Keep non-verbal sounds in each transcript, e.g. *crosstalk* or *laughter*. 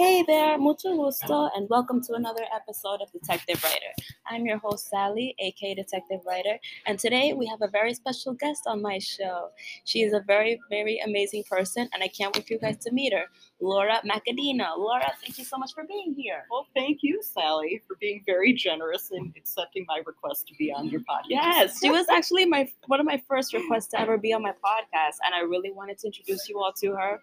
Hey there, mucho gusto, and welcome to another episode of Detective Writer. I'm your host, Sally, aka Detective Writer, and today we have a very special guest on my show. She is a very, very amazing person, and I can't wait for you guys to meet her. Laura Macaddino. Laura, thank you so much for being here. Well, thank you, Sally, for being very generous in accepting my request to be on your podcast. Yes, she was actually my one of my first requests to ever be on my podcast, and I really wanted to introduce you all to her.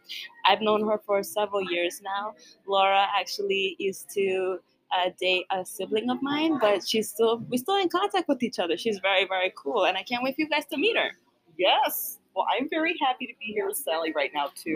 I've known her for several years now. Laura actually used to uh, date a sibling of mine, but she's still we're still in contact with each other. She's very very cool, and I can't wait for you guys to meet her. Yes. Well, I'm very happy to be here with Sally right now too,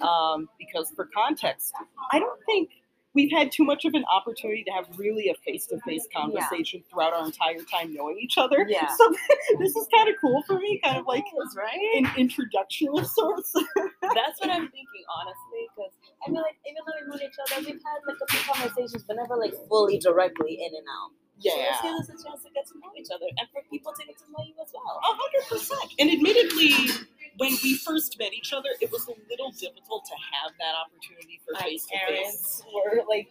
um, because for context, I don't think we've had too much of an opportunity to have really a face-to-face conversation yeah. throughout our entire time knowing each other. Yeah. So *laughs* this is kind of cool for me, kind of like is, right? an introduction of sorts. *laughs* That's what I'm thinking, honestly, because I feel like even though we know each other, we've had like a few conversations, but never like fully directly in and out. Yeah. So this gives us a chance to get to know each other and for people to get to know you as well. A hundred percent. And admittedly, when we first met each other, it was a little difficult to have that opportunity for face to face. Were like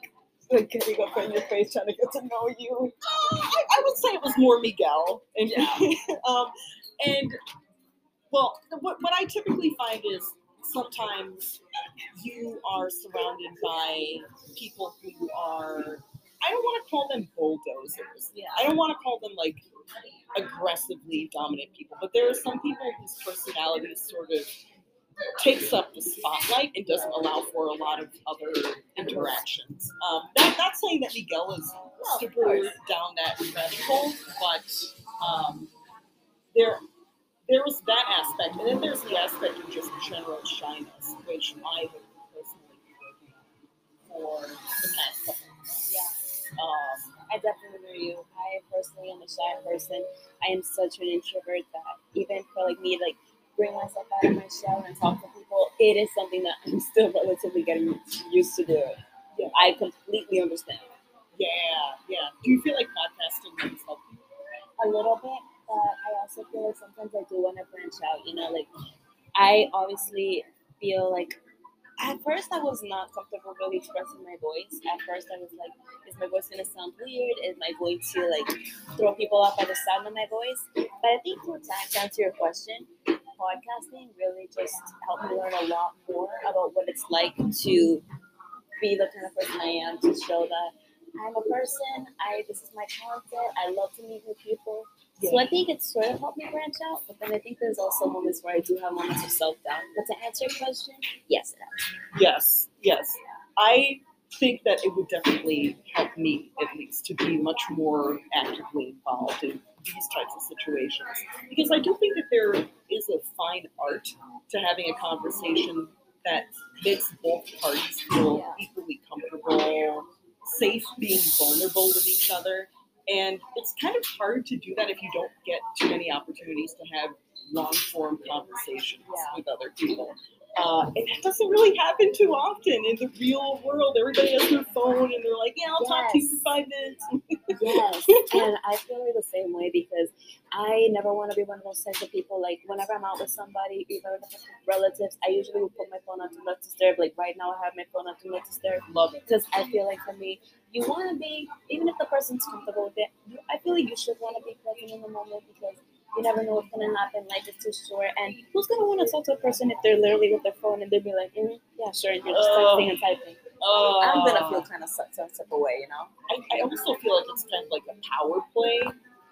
like getting up in your face trying to get to know you. Uh, I, I, would say it was more Miguel. And yeah. *laughs* um, and well, what what I typically find is sometimes you are surrounded by people who are I don't want to call them bulldozers. Yeah. I don't want to call them like aggressively dominant people, but there are some people whose personality sort of takes up the spotlight and doesn't allow for a lot of other interactions. Um, not, not saying that Miguel is super down that rabbit hole, but um, there there was that aspect, and then there's the aspect of just general shyness, which I have personally been working for the past couple. Um, I definitely agree you. I personally am a shy person. I am such an introvert that even for like me, like bring myself out of my shell and talk to people, it is something that I'm still relatively getting used to doing. Yeah. I completely understand. yeah, yeah. Do you feel like podcasting has helped you? A little bit, but I also feel like sometimes I do want to branch out. You know, like I obviously feel like at first I was not comfortable really expressing my voice. At first I was like, is my voice gonna sound weird? Is my going to like throw people off by the sound of my voice? But I think through time, to answer your question, podcasting really just helped me learn a lot more about what it's like to be the kind of person I am, to show that I'm a person, I this is my content, I love to meet new people. So I think it's sort of helped me branch out, but then I think there's also moments where I do have moments of self doubt. But to answer your question, yes, it has. Yes, yes. I think that it would definitely help me, at least, to be much more actively involved in these types of situations. Because I do think that there is a fine art to having a conversation that makes both parties feel Yeah. equally comfortable, safe being vulnerable with each other. And it's kind of hard to do that if you don't get too many opportunities to have long form conversations Yeah. with other people. Uh, and that doesn't really happen too often in the real world. Everybody has their phone and they're like, yeah, I'll talk to you for five minutes. Yes, *laughs* and I feel like the same way because I never want to be one of those types of people. Like whenever I'm out with somebody, even with relatives, I usually will put my phone on to not disturb. Like right now, I have my phone on to not disturb Love it. because I feel like for me, you want to be even if the person's comfortable with it. I feel like you should want to be present in the moment because you never know what's gonna happen. Life is too short, and who's gonna want to talk to a person if they're literally with their phone and they'll be like, mm, "Yeah, sure," and you're just Oh. typing and typing. Uh, I'm gonna feel kind of some type of way, you know. I, I also feel like it's kind of like a power play.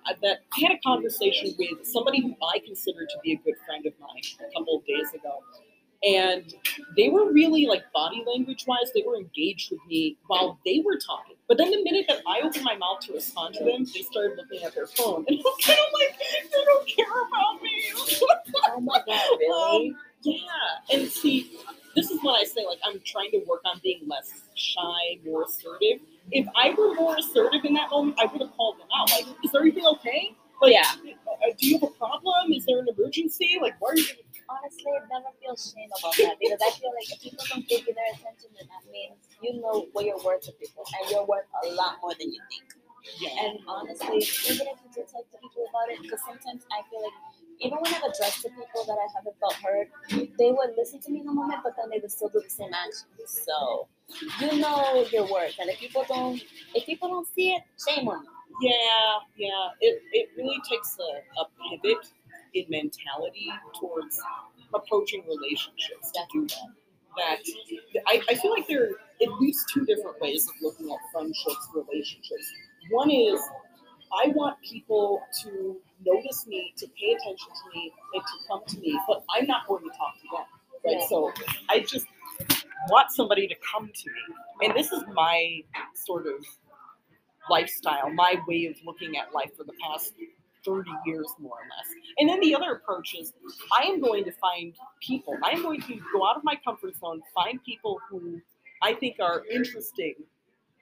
I bet I had a conversation with somebody who I consider to be a good friend of mine a couple of days ago. And they were really like body language wise, they were engaged with me while they were talking. But then the minute that I opened my mouth to respond to them, they started looking at their phone. *laughs* And I'm kind of like, they don't care about me. Oh my god, *laughs* really? Um, yeah. And see, this is when I say like I'm trying to work on being less shy, more assertive. If I were more assertive in that moment, I would have called them out. Like, is everything okay? Like, Yeah. uh, do you have a problem? Is there an emergency? Like, why are you? Honestly, I never feel shame about that because I feel like if people don't give you their attention, then that means you know what you're worth to people, and you're worth a lot more than you think. Yeah. And honestly, even if you do talk to people about it, because sometimes I feel like even when I've addressed to people that I haven't felt heard, they would listen to me in a moment, but then they would still do the same actions. So you know your worth, and if people don't, if people don't see it, shame on them. Yeah, yeah. It, it really takes a, a pivot in mentality towards approaching relationships to do that. That I, I feel like there are at least two different ways of looking at friendships, relationships. One is I want people to notice me, to pay attention to me, and to come to me, but I'm not going to talk to them. Right? Yeah. So I just want somebody to come to me. And this is my sort of lifestyle, my way of looking at life for the past 30 years, more or less. And then the other approach is I am going to find people, I am going to go out of my comfort zone, find people who I think are interesting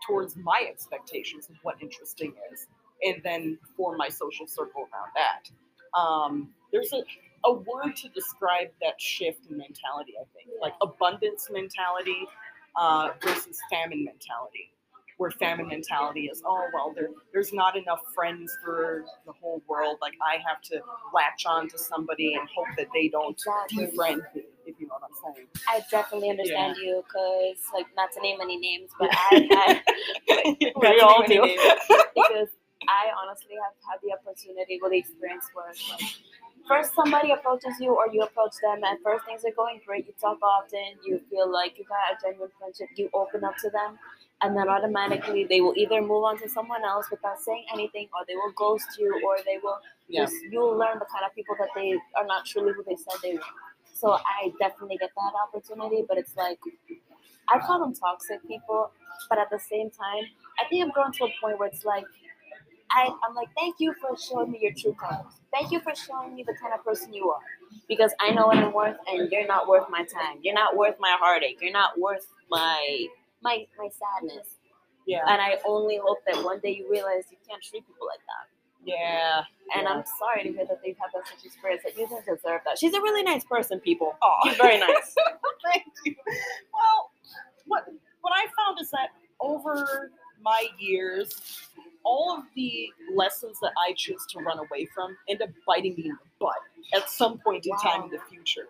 towards my expectations of what interesting is, and then form my social circle around that. Um, there's a, a word to describe that shift in mentality, I think, like abundance mentality uh, versus famine mentality where famine mentality is, oh well, there there's not enough friends for the whole world. Like I have to latch on to somebody and hope that they don't Exactly. defriend me, if you know what I'm saying. I definitely understand you because, like, not to name any names, but I, I *laughs* we all do. because I honestly have had the opportunity with the experience where it's like first somebody approaches you or you approach them and first things are going great, you talk often, you feel like you got a genuine friendship, you open up to them and then automatically they will either move on to someone else without saying anything or they will ghost you or they will Yeah. just you'll learn the kind of people that they are not truly who they said they were. So I definitely get that opportunity, but it's like I call them toxic people, but at the same time, I think I've grown to a point where it's like I, I'm like, thank you for showing me your true colors. Thank you for showing me the kind of person you are. Because I know what I'm worth and you're not worth my time. You're not worth my heartache. You're not worth my my my sadness. Yeah, And I only hope that one day you realize you can't treat people like that. yeah. And yeah. I'm sorry to hear that they've had that such experience that you didn't deserve that. She's a really nice person, people. Aw. She's very nice. *laughs* Thank you. Well, what what I found is that over my years, all of the lessons that I choose to run away from end up biting me in the butt at some point in time in the future.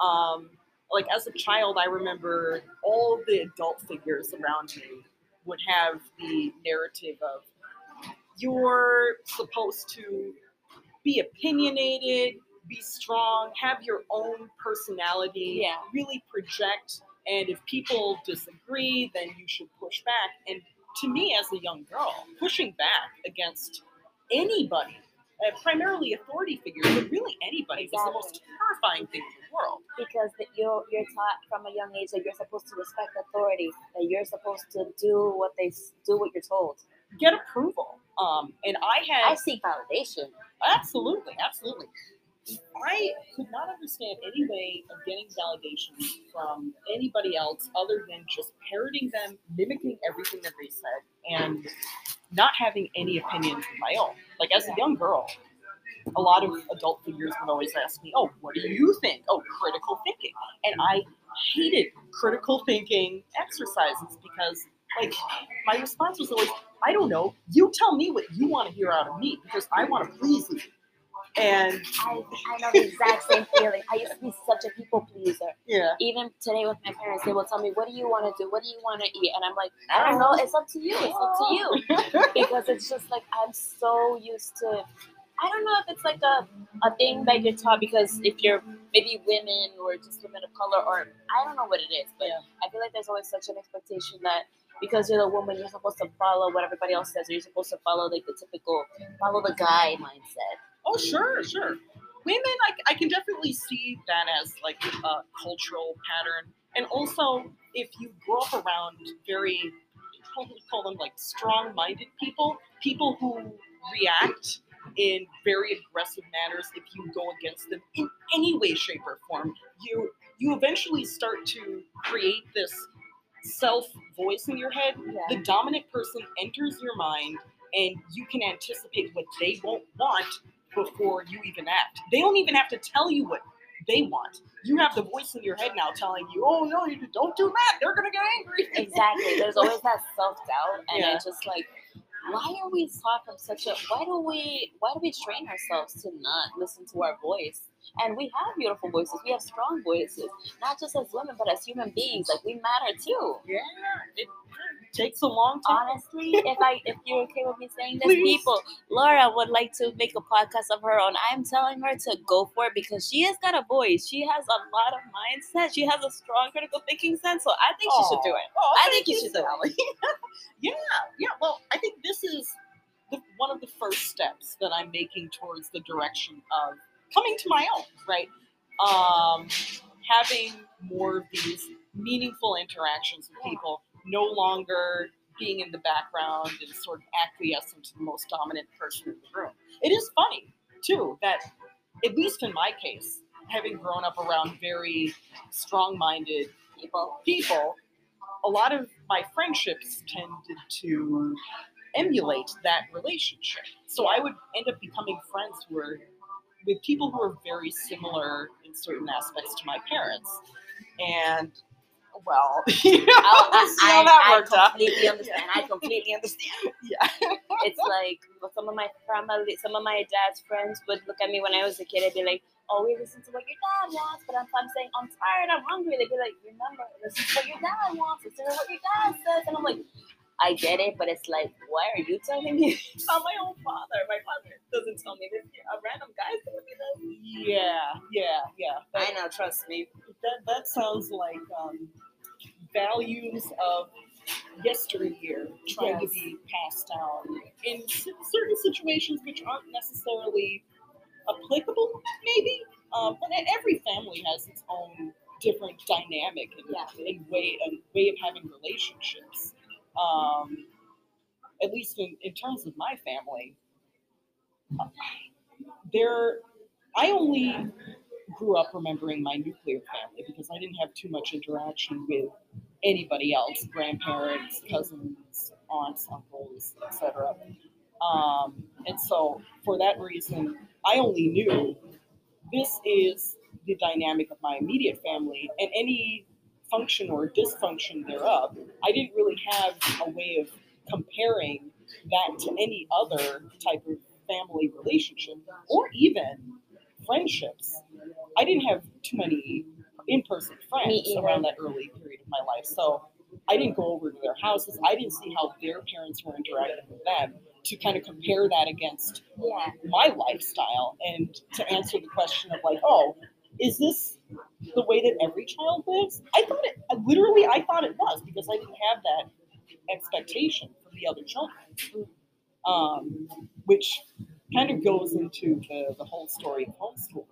Um, like as a child, I remember all the adult figures around me would have the narrative of you're supposed to be opinionated, be strong, have your own personality, Yeah. really project. And if people disagree, then you should push back. And to me, as a young girl, pushing back against anybody, uh, primarily authority figures, but really anybody, was the most terrifying thing in the world. because that you're you're taught from a young age that you're supposed to respect authority, that you're supposed to do what they do what you're told. Get approval. Um, and I had I seek validation. Absolutely, absolutely. I could not understand any way of getting validation from anybody else other than just parroting them, mimicking everything that they said, and not having any opinions of my own. Like as a young girl, a lot of adult figures would always ask me, "Oh, what do you think?" Oh, critical thinking, and I hated critical thinking exercises because, like, my response was always, "I don't know. You tell me what you want to hear out of me because I want to please you." And I, I know the exact same feeling. I used to be such a people pleaser. yeah, Even today with my parents, they will tell me, "What do you want to do? What do you want to eat?" And I'm like, "I don't know. It's up to you. It's up to you." *laughs* because it's just like I'm so used to. I don't know if it's like a, a thing that you're taught because if you're maybe women or just women of color or I don't know what it is, but Yeah. I feel like there's always such an expectation that because you're the woman, you're supposed to follow what everybody else says, or you're supposed to follow like the typical follow the guy mindset. Oh, sure, sure. Women, I, I can definitely see that as like a cultural pattern. And also, if you grow up around very, call, them like strong minded people, people who react in very aggressive manners if you go against them in any way, shape, or form, you you eventually start to create this self voice in your head the dominant person enters your mind and you can anticipate what they won't want before you even act. They don't even have to tell you what they want. You have the voice in your head now telling you, "Oh no, you don't do that. They're gonna get angry." *laughs* Exactly. There's always that self doubt, and Yeah. it's just like why are we taught from such a why do we why do we train ourselves to not listen to our voice and we have beautiful voices we have strong voices not just as women but as human beings like we matter too Yeah, it takes a long time. honestly if i if you're okay with me saying this Please. people laura would like to make a podcast of her own i'm telling her to go for it because she has got a voice she has a lot of mindset she has a strong critical thinking sense so i think she should do it Oh, I think you should do it. *laughs* Yeah, yeah. Well, I think this is the, one of the first steps that I'm making towards the direction of coming to my own, right? Um, having more of these meaningful interactions with people, no longer being in the background and sort of acquiescing to the most dominant person in the room. It is funny, too, that at least in my case, having grown up around very strong minded people people, a lot of my friendships tended to emulate that relationship. So I would end up becoming friends who were with people who were very similar in certain aspects to my parents. And well, *laughs* *laughs* you know, I, we'll see how that I, I worked out. completely understand. I *laughs* completely understand. Yeah. It's like well, some of my family, some of my dad's friends would look at me when I was a kid. They'd be like, "Oh, we listen to what your dad wants," but if I'm saying I'm tired, I'm hungry, they'd be like, "Remember, listen to what your dad wants. Listen to what your dad says." And I'm like, I get it, but it's like, why are you telling me? It's not my own father. My father doesn't tell me this. A random guy's telling me this. Yeah, yeah, yeah. I know. Trust me. that that sounds like um, values of yesteryear trying to be passed down in certain situations which aren't necessarily applicable, maybe. Um, but every family has its own different dynamic and, Yeah. and way and way of having relationships. Um, at least in, in terms of my family, uh, there I only grew up remembering my nuclear family because I didn't have too much interaction with anybody else grandparents, cousins, aunts, uncles, etc. Um, and so, for that reason, I only knew this is the dynamic of my immediate family, and any function or dysfunction thereof, I didn't really have a way of comparing that to any other type of family relationship or even friendships. I didn't have too many in-person friends around that early period of my life, so I didn't go over to their houses. I didn't see how their parents were interacting with them to kind of compare that against Yeah. my lifestyle and to answer the question of like, oh, is this the way that every child lives? I thought it literally I thought it was because I didn't have that expectation from the other children. Um, which kind of goes into the, the whole story of homeschooling.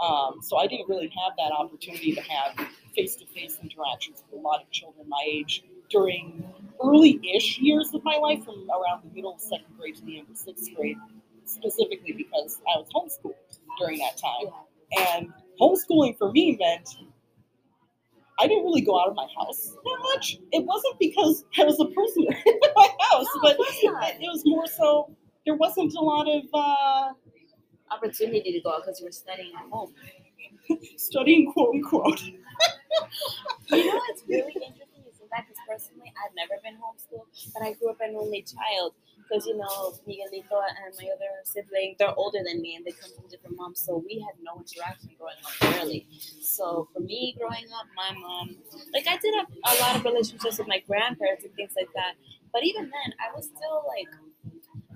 Um, so I didn't really have that opportunity to have face to face interactions with a lot of children my age during early ish years of my life, from around the middle of second grade to the end of sixth grade, specifically because I was homeschooled during that time. And homeschooling for me meant I didn't really go out of my house that much. It wasn't because I was a prisoner *laughs* in my house, No, but of course not. it, it was more so there wasn't a lot of uh, Opportunity to go out because you were studying at home. *laughs* studying, quote unquote. *laughs* You know, it's really interesting you say that because personally, I've never been homeschooled, but I grew up an only child. Because, you know, Miguelito and my other sibling, they're older than me and they come from different moms. So we had no interaction growing up really. So for me, growing up, my mom, like, I did have a lot of relationships with my grandparents and things like that. But even then, I was still like,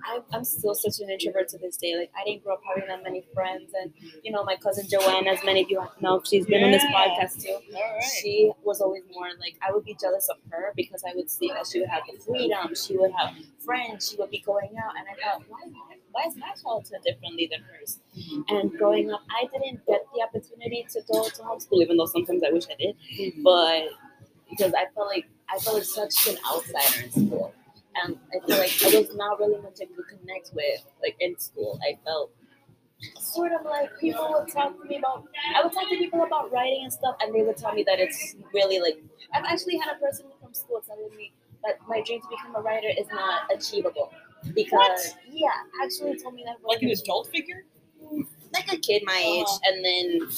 I, I'm still such an introvert to this day. Like, I didn't grow up having that many friends. And, you know, my cousin Joanne, as many of you know, she's been on this podcast too right. she was always more like I would be jealous of her because I would see that she would have the freedom, she would have friends, she would be going out, and I thought, why, why is my childhood differently than hers? And growing up, I didn't get the opportunity to go to homeschool, even though sometimes I wish I did, mm-hmm. but because I felt like I felt like such an outsider in school, and I feel like I was not really much I could connect with, like in school. I felt sort of like people would talk to me about I would talk to people about writing and stuff and they would tell me that it's really like I've actually had a person from school telling me that my dream to become a writer is not achievable. Because What? yeah, actually told me that Like an adult figure? like a kid my age Uh-huh. and then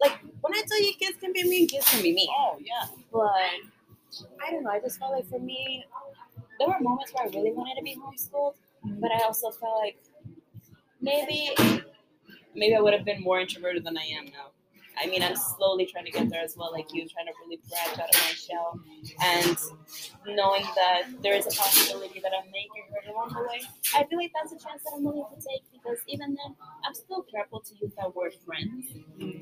like when I tell you kids can be mean, kids can be mean. Oh, yeah. But I don't know, I just felt like for me there were moments where I really wanted to be homeschooled, but I also felt like maybe maybe I would have been more introverted than I am now. I mean, I'm slowly trying to get there as well, like you, trying to really branch out of my shell, and knowing that there is a possibility that I may get hurt along the way. I feel like that's a chance that I'm willing to take because even then, I'm still careful to use that word friends.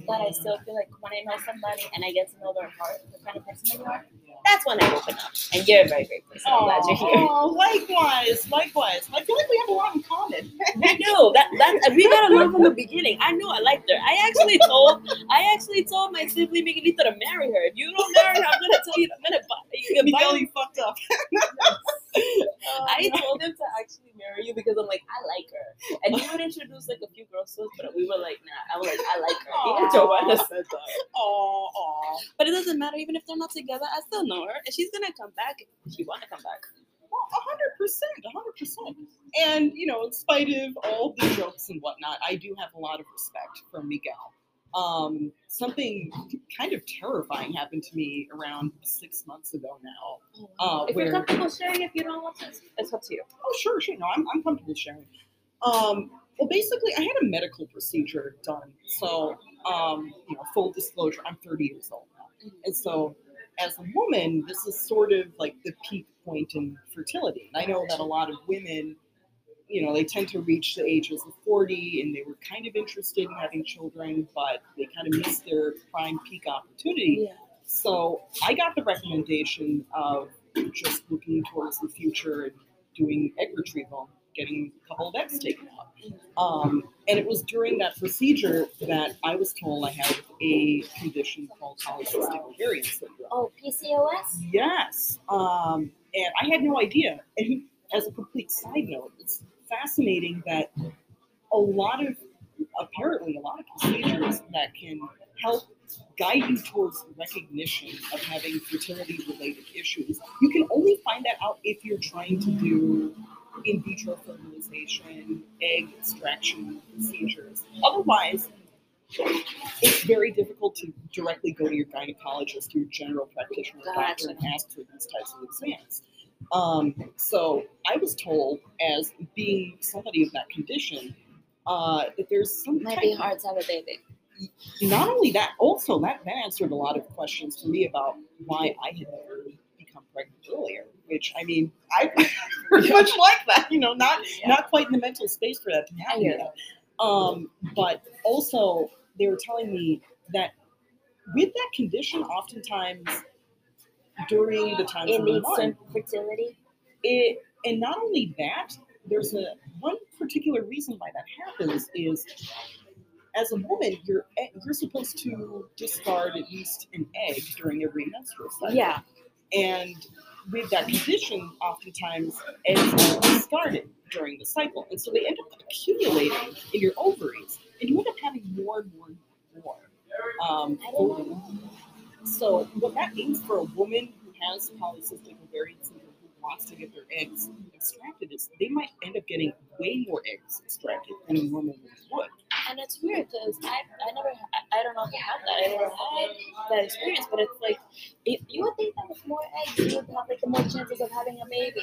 But I still feel like when I know somebody and I get to know their heart, the kind of person they are, that's when I open up. And you're a very great person. I'm glad you're here. Oh, likewise, likewise. I feel like we have a lot in common. I know that that uh, we got along from the beginning. I knew I liked her. I actually told I actually told my sibling Miguelito to marry her. If you don't marry her, I'm gonna tell you I'm gonna buy you can buy Miguel, you fucked up. *laughs* I told him to actually marry you because I'm like, I like her. And he would introduce like a few girls to us, but we were like, nah, I was like, I like her. Even Aw. Joanna said that. Oh, oh. But it doesn't matter, even if they're not together, I still know her. And she's gonna come back if she wanna come back. Well, a hundred percent, a hundred percent. And you know, in spite of all the jokes and whatnot, I do have a lot of respect for Miguel. Um, something kind of terrifying happened to me around six months ago now. Uh, if where- you're comfortable sharing, if you don't want to, it's up to you. Oh, sure, sure. No, I'm, I'm comfortable sharing. Um, well, basically, I had a medical procedure done. So, um, you know, full disclosure, I'm 30 years old now. And so, as a woman, this is sort of like the peak point in fertility. And I know that a lot of women, you know, they tend to reach the ages of 40 and they were kind of interested in having children, but they kind of missed their prime peak opportunity. Yeah. So I got the recommendation of just looking towards the future and doing egg retrieval, getting a couple of eggs taken out. Um, and it was during that procedure that I was told I had a condition called polycystic ovarian syndrome. Oh, PCOS? Yes. Um, and I had no idea. And as a complete side note, it's fascinating that a lot of, apparently, a lot of procedures that can help guide you towards recognition of having fertility related issues, you can only find that out if you're trying to do in vitro fertilization, egg extraction procedures. Otherwise, it's very difficult to directly go to your gynecologist, your general practitioner, doctor, and ask for these types of exams. Um, so I was told, as being somebody of that condition, uh, that there's some Might be hard to have a baby. not only that, also that, that answered a lot of questions for me about why I had never become pregnant earlier. Which I mean, I *laughs* pretty much like that. You know, not not quite in the mental space for that to happen. yet. Um, but also, they were telling me that with that condition, oftentimes during the time of the month, infertility. it and not only that there's a one particular reason why that happens is as a woman you're you're supposed to discard at least an egg during every menstrual cycle Yeah. and with that condition oftentimes eggs are discarded during the cycle and so they end up accumulating in your ovaries and you end up having more and more and more um, I didn't know. So what that means for a woman who has polycystic ovarian syndrome who wants to get their eggs extracted is they might end up getting way more eggs extracted than a normal woman would. And it's weird because I, I never, I, I don't know if I had that. I never had that experience, but it's like, if you would think that with more eggs, you would have like more chances of having a baby.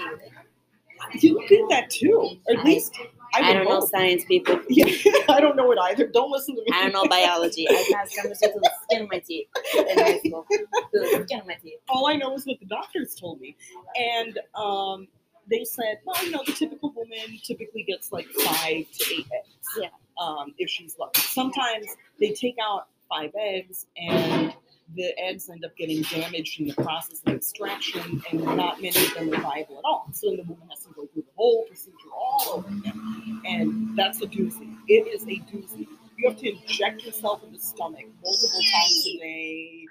You think that too, or at I- least I, I would don't know science, people. *laughs* Yeah, I don't know it either. Don't listen to me. I don't know biology. I *laughs* passed chemistry to the skin of my teeth in high school. To the skin of my teeth. All I know is what the doctors told me, and um, they said, well, you know, the typical woman typically gets like five to eight eggs. Yeah. Um, if she's lucky. Sometimes they take out five eggs and the eggs end up getting damaged in the process of extraction, and not many of them are viable at all. So then the woman has to go through the whole procedure all over again, and that's a doozy. It is a doozy. You have to inject yourself in the stomach multiple times a day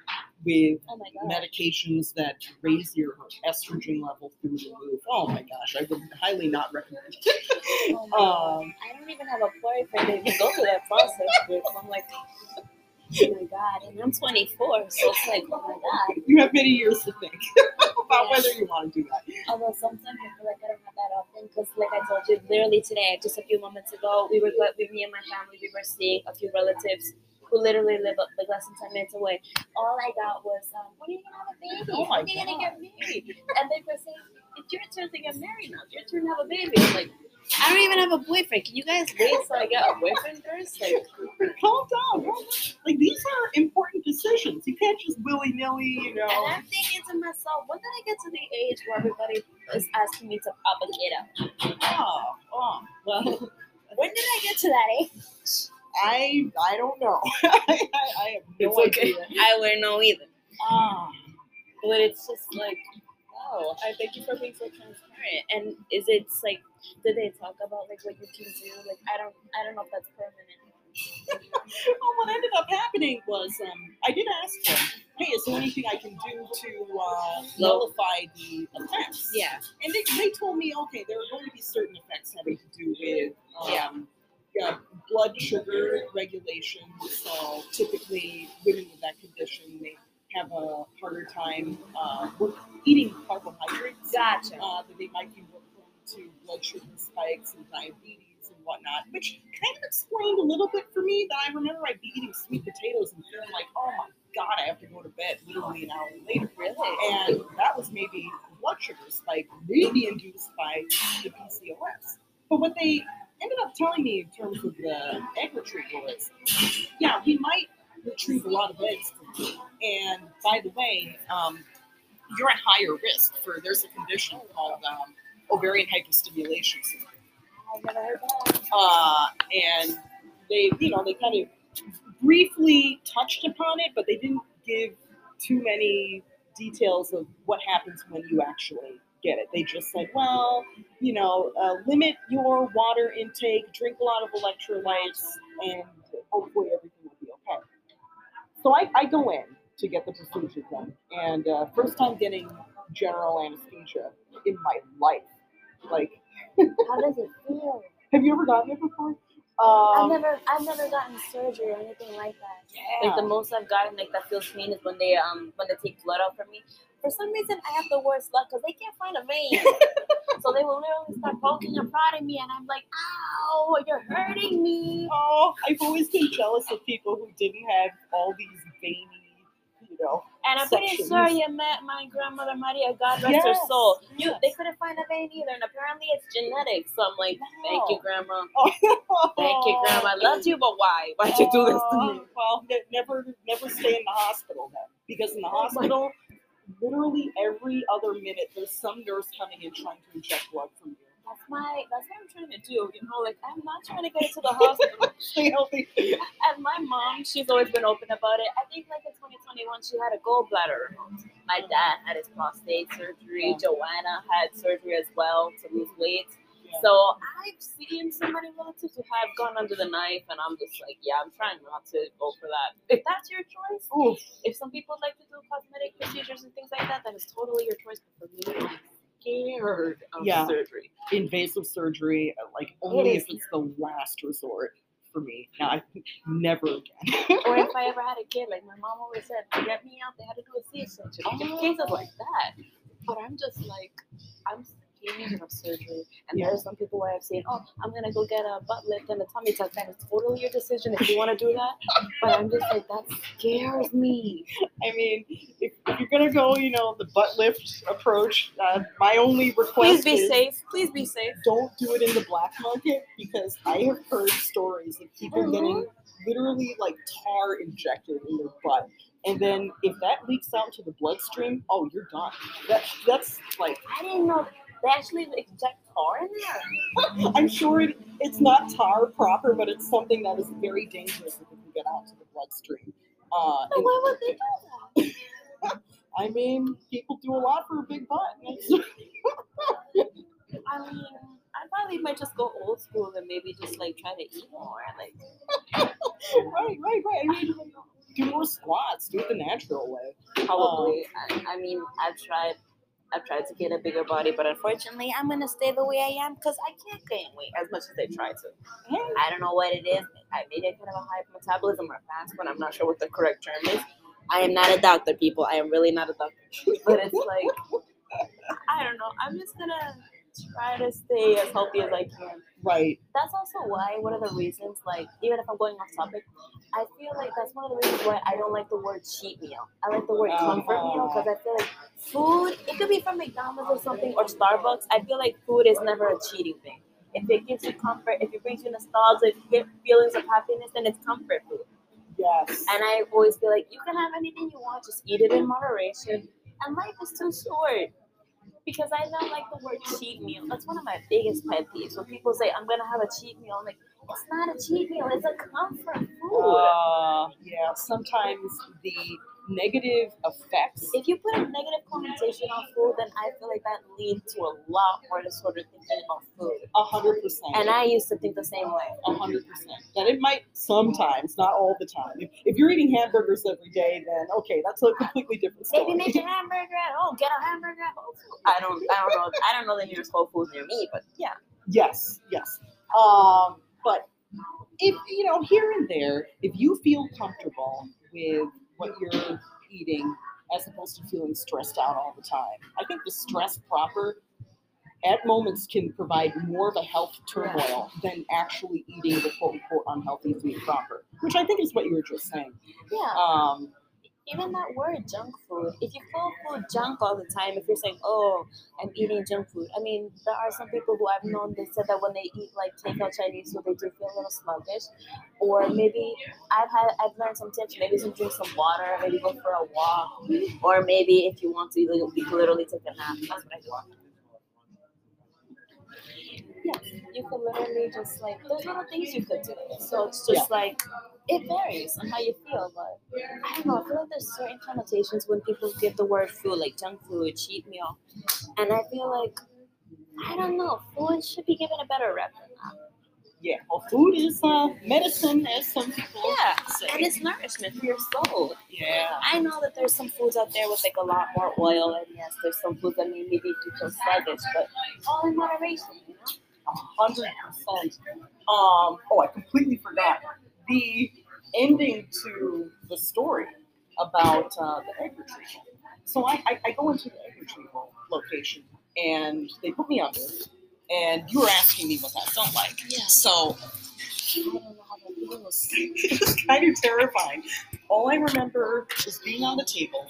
with Oh medications that raise your estrogen level through the roof. Oh my gosh, I would highly not recommend. Oh *laughs* um, I don't even have a boyfriend that can go through that process with. I'm like, oh my god, and I'm 24, so it's like, oh my god. you have many years to think *laughs* about Yeah. whether you want to do that. Although sometimes I feel like I don't have that often because, like I told you, literally today, just a few moments ago, we were with me and my family. We were seeing a few relatives who literally live like less than ten minutes away. All I got was, um, "When are you gonna have a baby? Oh when are you gonna get married?" And they were saying, it's your turn to get married now. It's your turn to have a baby. I'm like, I don't even have a boyfriend. Can you guys wait till I get a boyfriend first? Like, Calm down. calm down. Like these are important decisions. You can't just willy nilly, you know. and I'm thinking to myself, when did I get to the age where everybody is asking me to pop a kid out? Oh, oh, well, When did I get to that age? I I don't know. *laughs* I, I, I have no It's okay. I wouldn't know either. Ah, But it's just like, wow, I thank you for being so transparent. And is it like, did they talk about like what you can do? Like, I don't, I don't know if that's permanent. *laughs* well, what ended up happening was um, I did ask them, hey, is there anything I can do to uh, nullify the effects? Yeah. And they, they told me, okay, there are going to be certain effects having to do with um, yeah, blood sugar regulation. So typically, women with that condition, they have a harder time uh, eating carbohydrates. Gotcha. Uh, that they might be more prone to blood sugar spikes and diabetes and whatnot, which kind of explained a little bit for me that I remember I'd be eating sweet potatoes and feeling like, oh my god, I have to go to bed literally an hour later. Really? And that was maybe blood sugar spike, maybe induced by the PCOS. But what they ended up telling me in terms of the egg retrieval is, yeah, we might retrieve a lot of eggs. from. And by the way, um, you're at higher risk for there's a condition called um, ovarian hyperstimulation syndrome. I've never heard that. Uh, and they, you know, they kind of briefly touched upon it, but they didn't give too many details of what happens when you actually get it. They just said, well, you know, uh, limit your water intake, drink a lot of electrolytes, and hopefully everything will be okay. So I, I go in to get the procedure done, and uh, first time getting general anesthesia in my life. Like, *laughs* How does it feel? have you ever gotten it before? I've Um, never, I've never gotten surgery or anything like that. yeah. Like the most I've gotten, like that feels pain, is when they, um, when they take blood out from me. For some reason, I have the worst luck because they can't find a vein. *laughs* so they will literally start poking and prodding me, and I'm like, "Ow, you're hurting me." Oh, I've always been jealous of people who didn't have all these veiny, you know. And I'm pretty sure you met my grandmother Maria, God rest her Yes, soul. You, yes. they couldn't find a vein either, and apparently it's genetic. So I'm like, thank you, Grandma. *laughs* Oh. Thank you, Grandma. I loved you, but why? Why'd you do this to oh, me? Oh, Well, never, never stay in the hospital then, because in the Oh hospital, literally every other minute, there's some nurse coming in trying to inject blood from you. That's my. That's what I'm trying to do. You know, like I'm not trying to get into the *laughs* hospital. Stay healthy. And my mom, she's always been open about it. I think like in 2021, she had a gallbladder removed. My dad had his prostate surgery. Joanna had surgery as well to lose weight. So I've seen so many relatives who have gone under the knife, and I'm just like, yeah, I'm trying not to go for that. If that's your choice, if some people like to do cosmetic procedures and things like that, then it's totally your choice. But for me, I'm scared of Yeah. surgery. invasive surgery, like only is if it's the last resort for me. Now, I never again. Or if *laughs* I ever had a kid, like my mom always said, to get me out, they had to do a C-section. Oh. Cases like that. But I'm just like, I'm scared of surgery. And Yeah. are some people where I've seen, oh, I'm gonna go get a butt lift and a tummy tuck. That is totally your decision if you want to do that. But I'm just like, that scares me. I mean, if, if you're gonna go, you know, the butt lift approach, uh, my only request Please be is safe. Please be safe. don't do it in the black market because I have heard stories of people Mhm. getting literally like tar injected in their butt. And then if that leaks out into the bloodstream, oh, you're done. That, that's like, I didn't know they actually inject tar in there. I'm sure it, it's not tar proper, but it's something that is very dangerous if it can get out to the bloodstream. Uh, But why would they do that? *laughs* I mean, people do a lot for a big butt. I *laughs* mean, I probably might just go old school and maybe just like try to eat more. Like, *laughs* right, right, right. I mean, do more squats. Do it the natural way. probably. I, I mean, I've tried. I've tried to get a bigger body, but unfortunately, I'm gonna stay the way I am because I can't gain weight as much as I try to. I don't know what it is. I maybe I kind of a high metabolism or fast one. I'm not sure what the correct term is. I am not a doctor, people. I am really not a doctor. *laughs* But it's like I don't know. I'm just gonna try to stay as healthy as I can. Right. That's also why one of the reasons, like even if I'm going off topic, I feel like that's one of the reasons why I don't like the word cheat meal. I like the word oh. comfort meal because I feel like food, it could be from McDonald's or something or Starbucks. I feel like food is never a cheating thing. If it gives you comfort, if it brings you nostalgia, if you get feelings of happiness, then it's comfort food. Yes. And I always feel like you can have anything you want, just eat it in moderation. And life is too short. Because I don't like the word cheat meal. That's one of my biggest pet peeves. When people say, I'm going to have a cheat meal, I'm like, it's not a cheat meal, it's a comfort food. Uh, yeah, sometimes the negative effects. if you put a negative connotation on food, then I feel like that leads to a lot more disorder thinking about food. A hundred percent. And I used to think the same way. A hundred percent. That it might sometimes, not all the time. If, if you're eating hamburgers every day, then okay, that's a completely different story. Maybe make a *laughs* hamburger at home. Get a hamburger at Whole Foods. I don't, I don't know. I don't know the nearest Whole Foods near me, but yeah. Yes, yes. Um, but if you know, here and there, if you feel comfortable with what you're eating, as opposed to feeling stressed out all the time, I think the stress proper at moments can provide more of a health turmoil than actually eating the quote unquote unhealthy food proper, which I think is what you were just saying. Yeah. Um, Even that word, junk food. If you call food junk all the time, if you're saying, "Oh, I'm eating junk food," I mean, there are some people who I've known. They said that when they eat like takeout Chinese food, they do feel a little sluggish. Or maybe I've had, I've learned some tips. Maybe some drink some water. Maybe go for a walk. Or maybe if you want to, you can literally take a nap. That's what I do. You could literally just like there's little things you could do. So it's just like it varies on how you feel, but I don't know. I feel like there's certain connotations when people give the word food, like junk food, cheat meal, and I feel like I don't know. Food should be given a better rep than that. yeah, well, food is uh, medicine, as some people Yeah, say. and it's nourishment for your soul. yeah. I know that there's some foods out there with like a lot more oil, and yes, there's some foods that maybe make you feel sluggish, but all in moderation, you know. A hundred percent. Um, oh, I completely forgot the ending to the story about uh, the egg retrieval. So I, I, I go into the egg retrieval location, and they put me under. And you were asking me what that felt like. Yeah. So I don't know how that feels. it was kind of terrifying. All I remember is being on the table,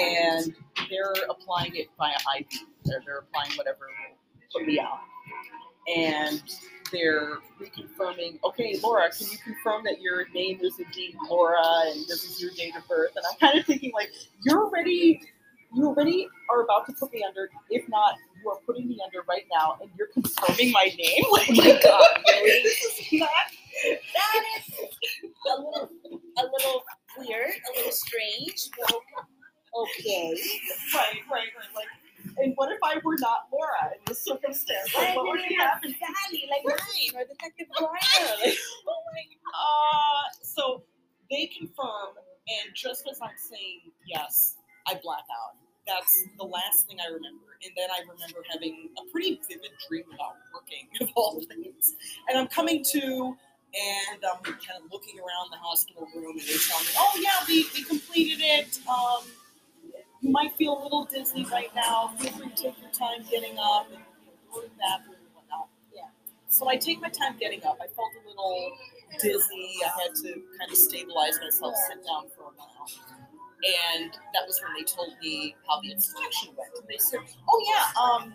and they're applying it via IV. They're, they're applying whatever will put me out. And they're reconfirming, okay, Laura, can you confirm that your name is indeed Laura and this is your date of birth? And I'm kind of thinking, like, you're already, you already are about to put me under. If not, you are putting me under right now, and you're confirming my name. *laughs* Like, Oh my God, really? *laughs* this is not That is a little, a little weird, a little strange. But okay. Right, So I take my time getting up. I felt a little dizzy. I had to kind of stabilize myself, sit down for a while. And that was when they told me how the inspection went. And they said, oh, yeah, um,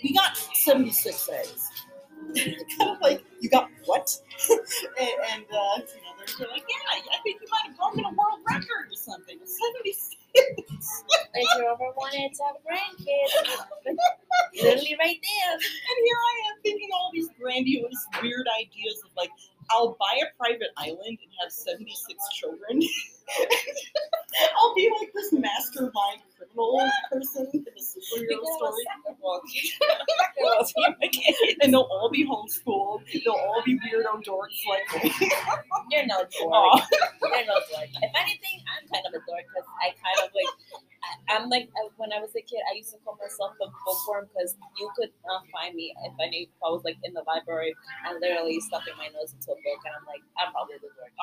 we got 76 eggs. *laughs* kind of like, you got what? *laughs* and, and uh, you know, they're like, yeah, I think you might have broken a world record or something. 76. If you ever wanted to have grandkids, literally right there. And here I am thinking all these grandiose, weird ideas of like, I'll buy a private island and have 76 children. *laughs* I'll be like this mastermind criminal person in a superhero story. *laughs* And they'll all be homeschooled. They'll all be weirdo dorks like me. *laughs* You're no dork. You're no dork. If anything, I'm kind of a dork because I kind of like, I, I'm like, uh, when I was a kid, I used to call myself a bookworm because you could not find me if I knew if I was like in the library and literally stuffing my nose into a book, and I'm like, I'm probably the dork. *laughs*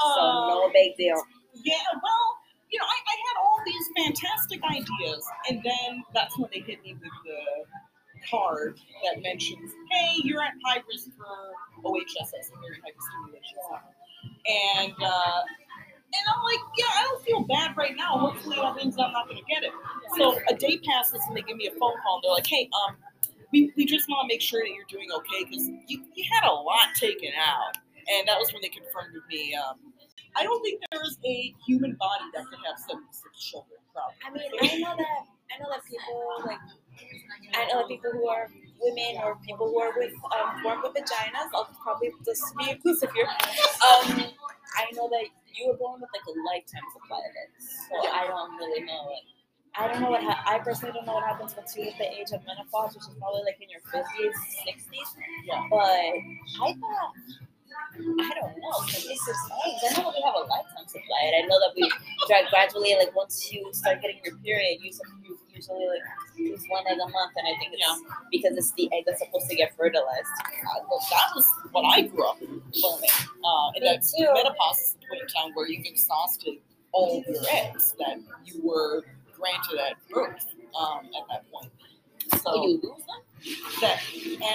So no big deal. Yeah, well, you know, I, I had all these fantastic ideas, and then that's when they hit me with the card that mentions, "Hey, you're at high risk for OHSS, Ovarian Hyperstimulation Syndrome," and uh, And I'm like, yeah, I don't feel bad right now. Hopefully that means I'm not gonna get it. So a day passes and they give me a phone call and they're like, hey, um, we, we just want to make sure that you're doing okay because you, you had a lot taken out. And that was when they confirmed with me. Um, I don't think there is a human body that could have 76 children, probably. I mean, I know that I know that people like I know that people who are women or people who are with um, born with vaginas. I'll probably just be inclusive here. Um, I know that you were born with like a lifetime supply of it, so I don't really know it. I don't know what ha- I personally don't know what happens once you hit the age of menopause, which is probably like in your fifties, sixties. Yeah. But I thought I don't know. This is eggs. I know that we have a lifetime supply, and I know that we gra- gradually, like once you start getting your period, you, you usually like use one egg a month, and I think it's because it's the egg that's supposed to get fertilized. Uh, well, that was what I grew up learning. Uh, and Me that's too. menopause is the point in time where you've exhausted all your eggs that you were granted at birth um, at that point. So So you lose them. that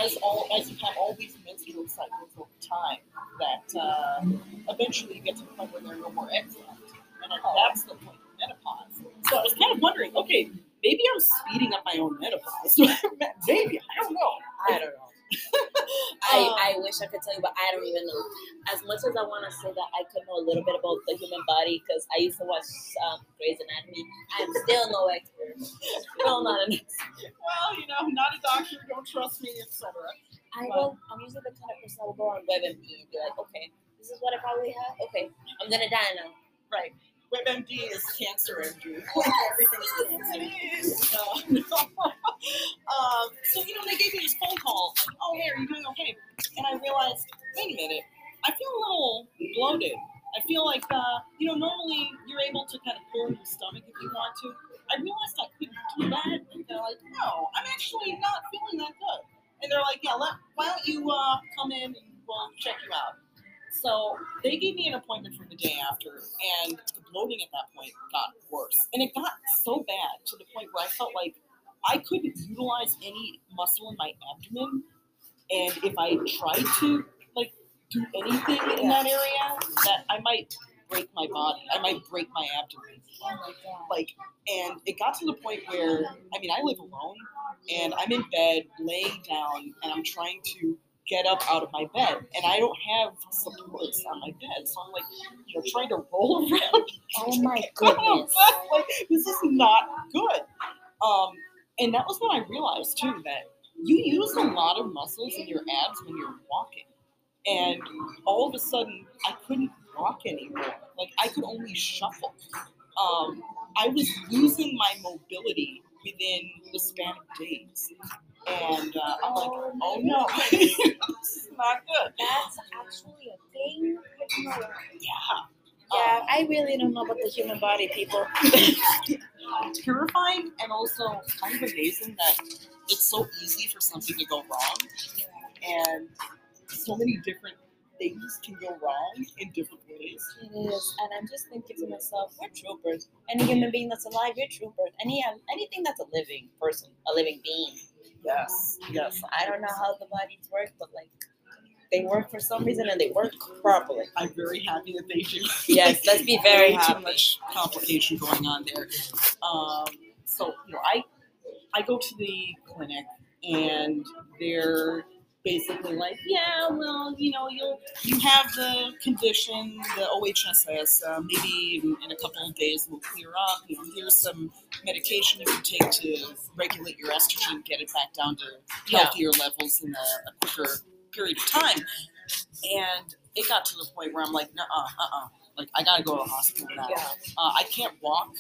as all as you have all these menstrual cycles time, that uh, eventually you get to the point where there are no more eggs left, and then that's the point of menopause. So I was kind of wondering, okay, maybe I'm speeding up my own menopause. *laughs* maybe I don't know. I don't know. *laughs* Um, I, I wish I could tell you, but I don't even know. As much as I want to say that I could know a little bit about the human body, because I used to watch um, Grey's Anatomy, I'm still no expert. *laughs* Still not an expert. well, you know, not a doctor, don't trust me, etc. I will. I'm usually the kind of person that will go on WebMD and be like, okay, this is what I probably have. Okay, I'm gonna die now. Right. WebMD is cancer MD. *laughs* Everything's cancer. No, no. *laughs* um, so, you know, they gave me this phone call, like, oh, hey, are you doing okay? And I realized, wait a minute, I feel a little bloated. I feel like, uh, you know, normally you're able to kind of pull your stomach if you want to. I realized I couldn't do that. And they're like, no, I'm actually not feeling that good. And they're like, yeah, let, why don't you uh, come in and we'll check you out. So they gave me an appointment for the day after, and the bloating at that point got worse. And it got so bad to the point where I felt like I couldn't utilize any muscle in my abdomen. And if I tried to like do anything in that area, that I might break my body. I might break my abdomen. Like, and it got to the point where I mean, I live alone, and I'm in bed, laying down, and I'm trying to get up out of my bed, and I don't have supports on my bed, so I'm like, you know, trying to roll *laughs* around. Oh my Go *laughs* goodness. like, this is not good. Um, and that was when I realized too that you use a lot of muscles in your abs when you're walking, and all of a sudden I couldn't walk anymore. Like I could only shuffle. Um, I was losing my mobility within the span of days, and uh, I'm like, Oh, no, *laughs* this is not good. That's actually a thing. Didn't. Yeah. Yeah, I really don't know about the human body, people. *laughs* terrifying and also kind of amazing that it's so easy for something to go wrong and so many different things can go wrong in different ways. It is, and I'm just thinking to myself, we're troopers. Any human being that's alive, you're troopers. Any um, anything that's a living person, a living being. Yes, yes. I don't know how the bodies work, but like they work for some reason and they work properly. I'm very happy that they do. Yes, let's be very happy. Too much complication going on there. Um, so you know, I I go to the clinic and they're basically like, yeah, well, you know, you'll you have the condition, the OHSS. Uh, maybe in, in a couple of days will clear up. You know, here's some medication you can take to regulate your estrogen, get it back down to Yeah. healthier levels in a, a quicker period of time. And it got to the point where I'm like, uh uh, uh uh. Like, I gotta go to the hospital now. Yeah. Uh, I can't walk.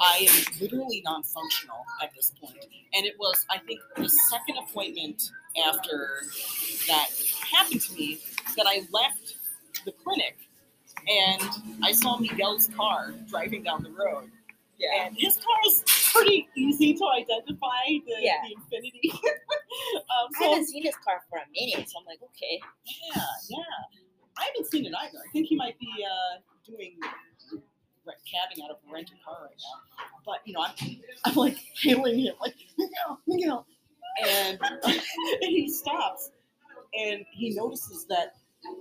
I am literally non functional at this point. And it was, I think, the second appointment after that happened to me that I left the clinic and I saw Miguel's car driving down the road. Yeah. And his car is pretty easy to identify, the, Yeah. the Infiniti. *laughs* um, I so haven't seen his car for a minute, so I'm like, okay. yeah, yeah. I haven't seen it either. I think he might be uh, doing cabbing out of a rented car right now. But you know, I'm, I'm like hailing him, like Miguel, Miguel, and, *laughs* he stops and he notices that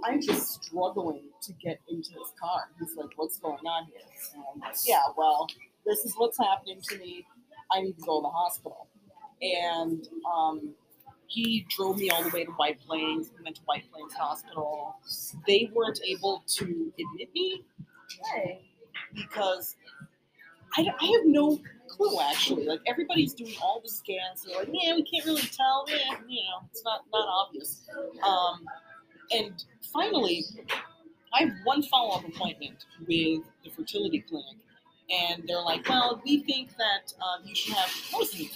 I'm just struggling to get into his car. He's like, "What's going on here?" And I'm like, "Yeah, well, this is what's happening to me. I need to go to the hospital." And um, he drove me all the way to White Plains. We went to White Plains Hospital. They weren't able to admit me because I, I have no clue actually. Like everybody's doing all the scans. They're like, yeah, we can't really tell. Yeah, you know, it's not not obvious. Um, and finally, I have one follow up appointment with the fertility clinic, and they're like, well, we think that um, you should have what was it?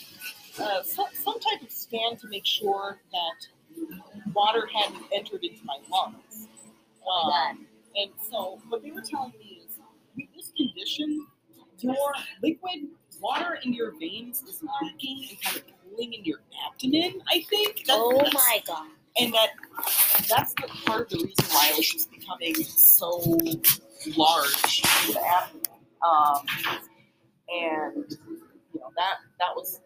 Uh, some, some type of scan to make sure that water hadn't entered into my lungs. Um, and so, what they were telling me is, with this condition, your liquid water in your veins is leaking and kind of pooling in your abdomen. I think. That's, Oh that's- my god. And that that's the part of the reason why I was just becoming so large in the abdomen. Um, and you know that that was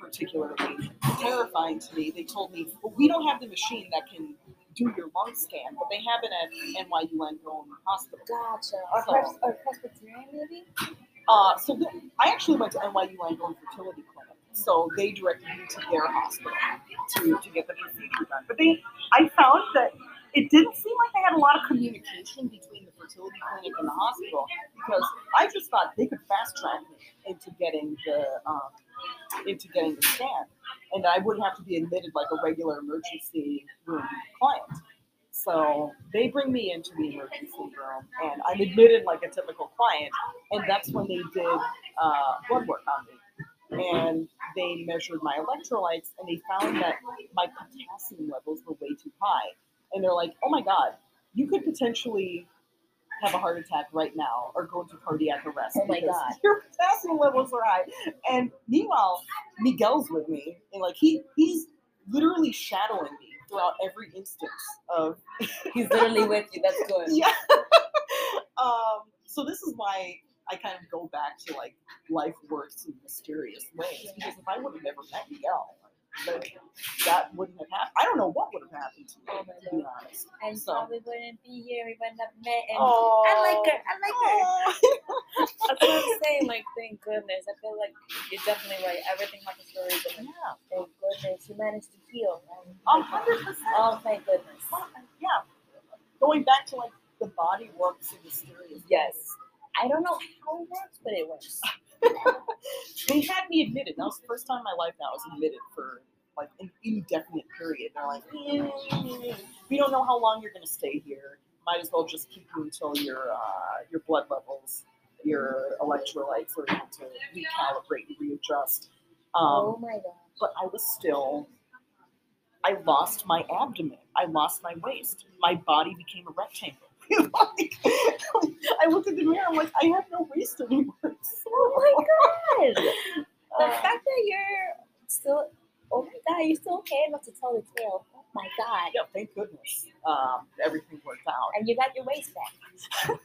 particularly terrifying to me. They told me, well, we don't have the machine that can do your lung scan, but they have it at NYU Langone Hospital. Gotcha. Or, So- pres- or Presbyterian, maybe? Uh, so I actually went to NYU Langone Fertility Clinic, so they directed me to their hospital to, to get the procedure done. But they, I found that it didn't seem like they had a lot of communication between the fertility clinic and the hospital because I just thought they could fast track me into getting the um, into getting the scan, and I wouldn't have to be admitted like a regular emergency room client. So they bring me into the emergency room, and I'm admitted like a typical client. And that's when they did uh, blood work on me, and they measured my electrolytes, and they found that my potassium levels were way too high. And they're like, "Oh my God, you could potentially have a heart attack right now, or go into cardiac arrest Oh my because God. *laughs* your potassium levels are high." And meanwhile, Miguel's with me, and like he he's literally shadowing me throughout every instance of *laughs* He's literally with you. That's *laughs* good. yeah. um, so this is why I kind of go back to like life works in mysterious ways because if I would have never met Miguel, like, that wouldn't have happened. I don't know what would have happened to me, Oh to be honest. And So- probably wouldn't be here. We wouldn't have met. And Oh, I like her. I like her. Oh. That's what I'm saying. Like, thank goodness. I feel like you're definitely right. Everything happens for a reason. yeah, Thank goodness you managed to heal. a hundred percent. Oh, thank goodness. Yeah, going back to like the body works in mysterious. Yes. I don't know how it works, but it works. *laughs* they had me admitted. That was the first time in my life that I was admitted for like an indefinite period. They're like, "Mm, we don't know how long you're going to stay here. Might as well just keep you until your uh, your blood levels, your electrolytes are able to recalibrate and readjust. Um, oh my god. but I was still. I lost my abdomen. I lost my waist. My body became a rectangle. *laughs* like, I looked at the mirror. I'm like, I have no waist anymore. *laughs* Oh my god. *laughs* The Uh, fact that you're still. Oh my god, you're still okay enough to tell the tale. Oh my god. yeah, thank goodness. Um, everything worked out. And you got your waist back.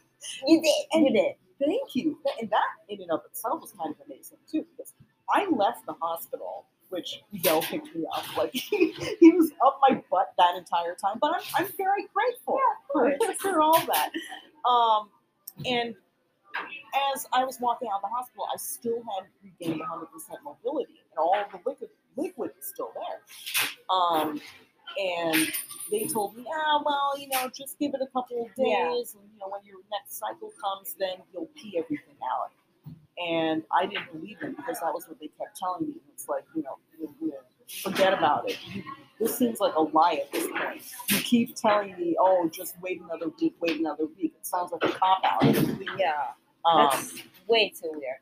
you did. And You did. Thank you. And that in and of itself was kind of amazing too, because I left the hospital, which Miguel picked me up. Like *laughs* he, he was up my butt that entire time. But I'm, I'm very grateful for, *laughs* for all that. Um, and as I was walking out of the hospital, I still had regained 100% mobility, and all the liquid liquid is still there. Um, and they told me, ah, well, you know, just give it a couple of days, Yeah. and you know, when your next cycle comes, then you'll pee everything out. And I didn't believe them because that was what they kept telling me. It's like, you know, forget about it. This seems like a lie at this point. You keep telling me, oh, just wait another week, wait another week. It sounds like a cop out. Yeah. Um, That's way too weird.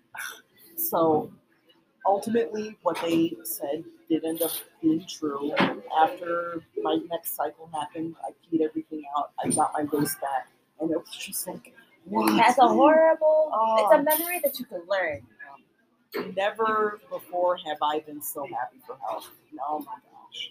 so ultimately, what they said did end up being true. After my next cycle happened, I peed everything out. I got my waist back, and it was just like, what? That's a horrible. Oh. It's a memory that you can learn. Never before have I been so happy for health. Oh my gosh.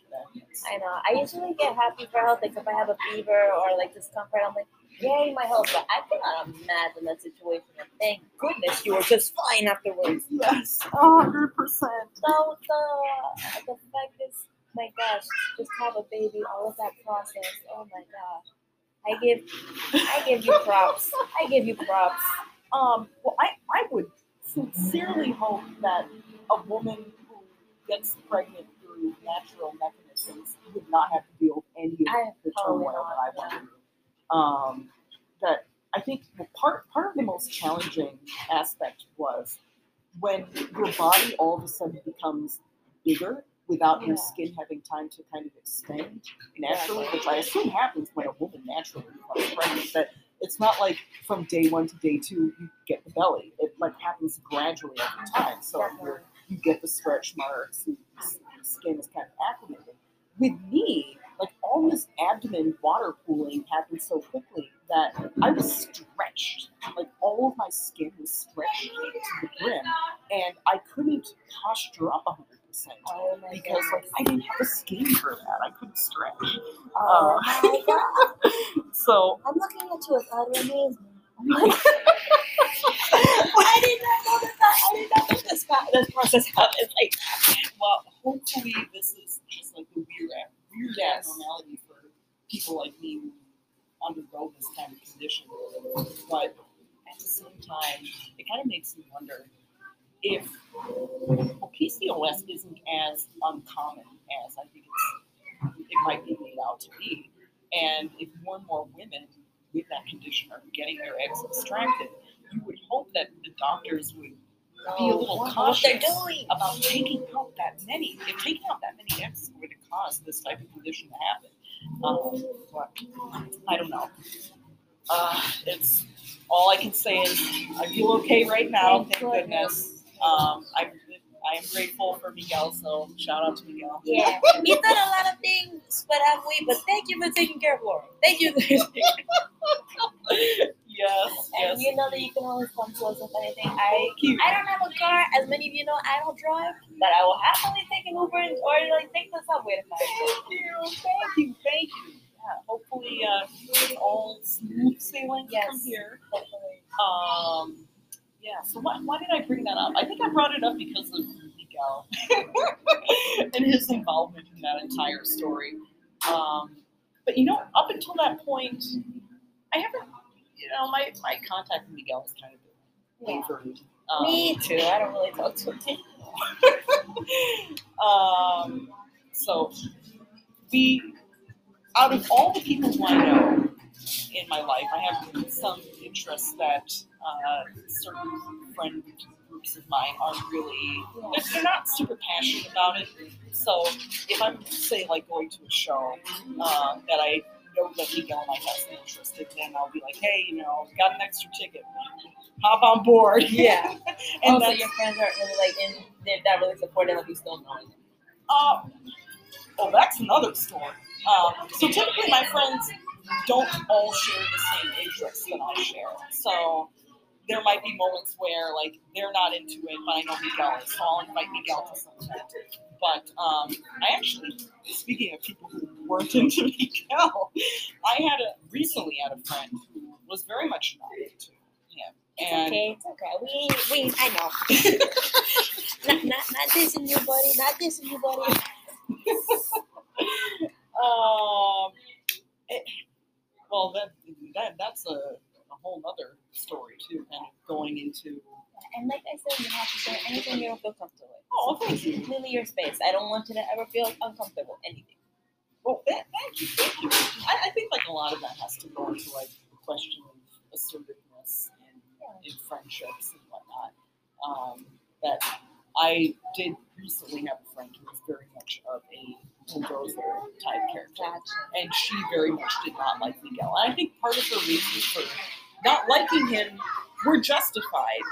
I know. I usually get happy for health, like if I have a fever or like discomfort, I'm like, yay, my health. But I cannot imagine that situation. And thank goodness you were just fine afterwards. yes, a hundred percent. So the the fact is, my gosh, just have a baby, all of that process. Oh my gosh. I give I give you props. I give you props. Um, well, I, I would sincerely hope that a woman who gets pregnant through natural mechanisms would not have to deal with any of the turmoil that I went through. Um, that I think part part of the most challenging aspect was when your body all of a sudden becomes bigger without your skin having time to kind of expand naturally, which I assume happens when a woman naturally becomes pregnant. That it's not like from day one to day two you get the belly. It like happens gradually over time. So you're, you get the stretch marks, and the skin is kind of acclimated. With me, like all this abdomen water pooling happened so quickly that I was stretched. Like all of my skin was stretched to the brim, and I couldn't posture up 100% Oh because like I didn't have a skin for that. I couldn't stretch. Oh Uh. *laughs* So I'm looking at you. It's utterly amazing. I did not know that, that I did not know this, this process happens like well, hopefully this is just like a weird, weird Yes. abnormality for people like me who undergo this kind of condition. But at the same time, it kind of makes me wonder if PCOS isn't as uncommon as I think it's, it might be made out to be, and if more and more women with that condition are getting their eggs extracted, you would hope that the doctors would be a little cautious about taking out that many. If taking out that many eggs is going to cause this type of condition to happen, um, but I don't know. Uh, it's all I can say is I feel okay right now. Thank goodness. Um, I'm I am grateful for Miguel. So shout out to Miguel. Yeah, he's done a lot of things, but have we? But thank you for taking care of Laura. Thank you. *laughs* Yes. and Yes. you know that you can always come to us with anything. I. I don't have a car, as many of you know. I don't drive, but I will happily take an Uber or like take the subway to find Thank you. Thank you. Thank you. Yeah. Hopefully, uh, all smooth sailing Yes. from here. Hopefully. Um, yeah. So why, why did I bring that up? I think I brought it up because of Miguel *laughs* and his involvement in that entire story. Um, but you know, up until that point, I haven't. You know, my my contact with Miguel has kind of been Yeah. Um, Me too. I don't really talk to him. *laughs* um, so we, out of all the people who I know in my life, I have some interests that uh, certain friend groups of mine aren't really. They're, not super passionate about it. So if I'm say like going to a show uh, that I know that Miguel might have some interest in, then I'll be like, hey, you know, got an extra ticket. Hop on board. Yeah. *laughs* and also, that's- your friends aren't really like in. They're not really supportive of you still knowing them. Uh, oh, that's another story. Um, so typically, my friends don't all share the same interests that I share. So there might be moments where like they're not into it, but I know Miguel is, so I'll invite Miguel to some event. But um, I actually, speaking of people who weren't *laughs* into Miguel, I had a recently had a friend who was very much not into him. It's And okay. It's okay. We. We. I know. *laughs* not, not, not dissing you, buddy. Not dissing you, buddy. *laughs* um, it, well, that, that that's a, a whole other story too, kind of going into. And like I said, you have to say anything you don't feel comfortable with. Oh, thank It's you. completely your space. I don't want you to ever feel uncomfortable. Anything. Well, th- thank you, thank you. I, I think like a lot of that has to go into like the question of assertiveness in, in friendships and whatnot. Um, that I did recently have a friend who was very much of a bulldozer type character. And she very much did not like Miguel. And I think part of her reasons for not liking him were justified.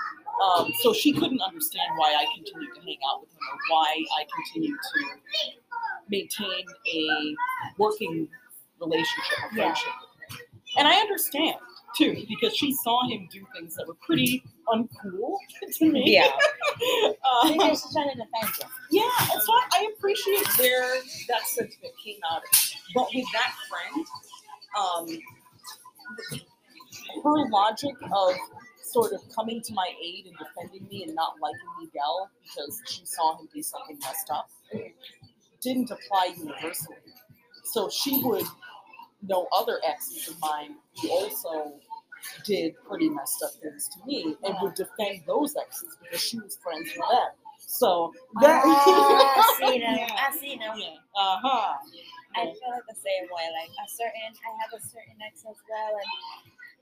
Um, so she couldn't understand why I continued to hang out with him or why I continued to maintain a working relationship or Yeah. friendship with him. And I understand too, because she saw him do things that were pretty uncool *laughs* to me. Yeah. *laughs* Um, Maybe she's trying to defend you. yeah, and so I, I appreciate where that sentiment came out of. But with that friend, um, her logic of sort of coming to my aid and defending me and not liking Miguel because she saw him do something messed up didn't apply universally. So she would know other exes of mine who also did pretty messed up things to me and would defend those exes because she was friends with them. So that Ah, *laughs* I see now. Yeah. I see now. Yeah. Uh-huh. I feel like the same way. Like a certain, I have a certain ex as well, and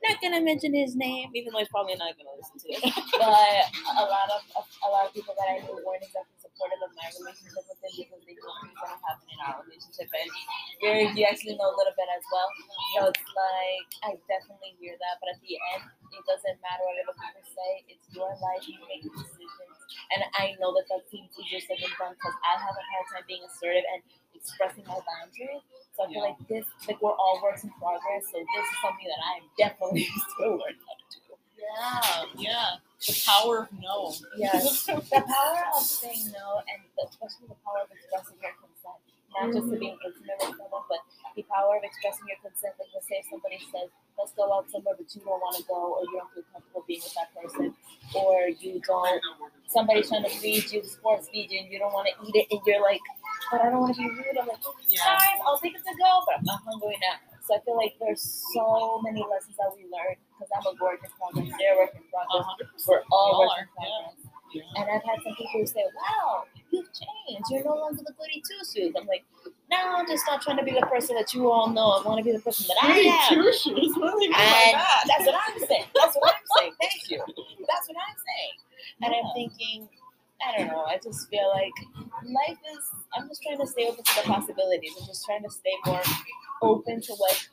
not gonna mention his name, even though he's probably not gonna listen to it. but a lot of a lot of people that I knew weren't exactly supportive of my relationship with him because they knew things that were happening in our relationship, and you actually know a little bit as well. So it's like I definitely hear that, but at the end, it doesn't matter what other people say. It's your life. You make the decisions, and I know that that seems easier said than done because I have a hard time being assertive and expressing my boundaries. So I feel Yeah. like this, like we're all works in progress. So this is something that I'm definitely *laughs* still learning how to do. Yeah, yeah. The power of no. Yes. *laughs* The power of saying no, and especially the power of expressing your consent, not just to being intimate with someone, but the power of expressing your consent. Like, let's say if somebody says, "Let's go out somewhere," but you don't want to go, or you don't feel comfortable being with that person, or you don't. Somebody's trying to feed you, sports feed you, and you don't want to eat it, and you're like, "But I don't want to be rude." I'm like, Yeah. "Guys, I'll take it to go, but I'm not hungry now." So I feel like there's so many lessons that we learn because I'm a work in progress. They're a work in progress. percent. We're all work in progress. Yeah. And I've had some people who say, "Wow, you've changed. You're no longer the goody two shoes." I'm like, "No, I'm just not trying to be the person that you all know. I want to be the person that I Goody am." two shoes. What do you mean by And that? that's what I'm saying. That's what I'm saying. Thank you. That's what I'm saying. And I'm thinking, I don't know. I just feel like life is. I'm just trying to stay open to the possibilities. I'm just trying to stay more open to what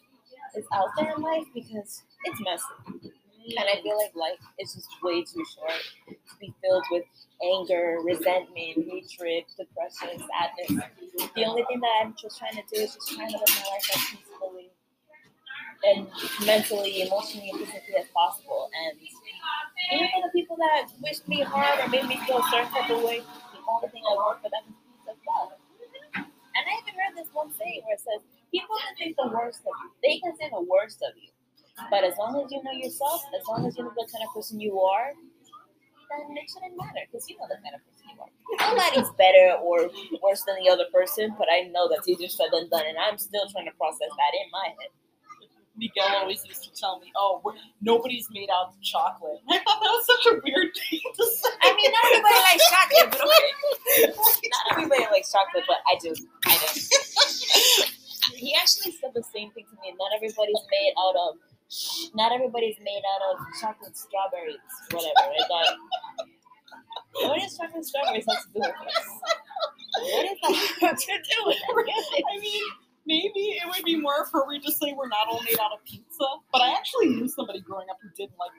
is out there in life because it's messy. And I feel like life is just way too short to be filled with anger, resentment, hatred, depression, sadness. The only thing that I'm just trying to do is just trying to live my life as peacefully and mentally, emotionally, and physically as possible. And even for the people that wished me harm or made me feel a certain type of way, the only thing I want for them is peace as well. And I even heard this one saying where it says, people can think the worst of you. They can say the worst of you. But as long as you know yourself, as long as you know the kind of person you are, then it shouldn't matter because you know the kind of person you are. Nobody's better or worse than the other person, but I know that's easier said than done, and I'm still trying to process that in my head. Miguel always used to tell me, "Oh, we're, nobody's made out of chocolate." *laughs* I thought that was such a weird thing to say. I mean, not everybody likes chocolate, but okay. *laughs* Not everybody likes chocolate, but I do. I do. He actually said the same thing to me. Not everybody's made out of. Not everybody's made out of chocolate strawberries, whatever. I thought, what does chocolate strawberries have to do with this? What does that have to do with it? *laughs* I mean, maybe it would be more appropriate to say we're not all made out of pizza. But I actually knew somebody growing up who didn't like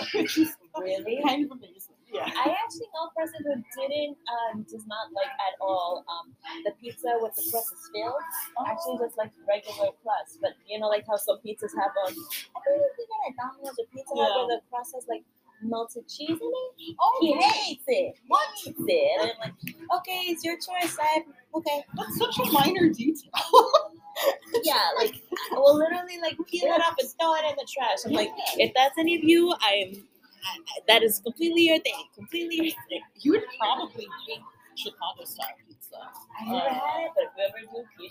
pizza, which is Really? kind of amazing. Yeah. I actually know a person who didn't, um, does not like at all um, the pizza with the crust is filled. Actually, just like regular crust. But you know, like how some pizzas have on. I think it's even at Domino's or Pizza Hut where the crust has like melted cheese in it. Oh, He hates it. What hates it? And I'm like, okay, it's your choice. I okay. That's such a minor detail. *laughs* *laughs* Yeah, like *laughs* I will literally like peel it up and throw it in the trash. I'm like, if that's any of you, I'm. I, I- that is completely your thing. Completely your thing. you would probably hate Chicago style pizza. I never had it, but if you ever do, you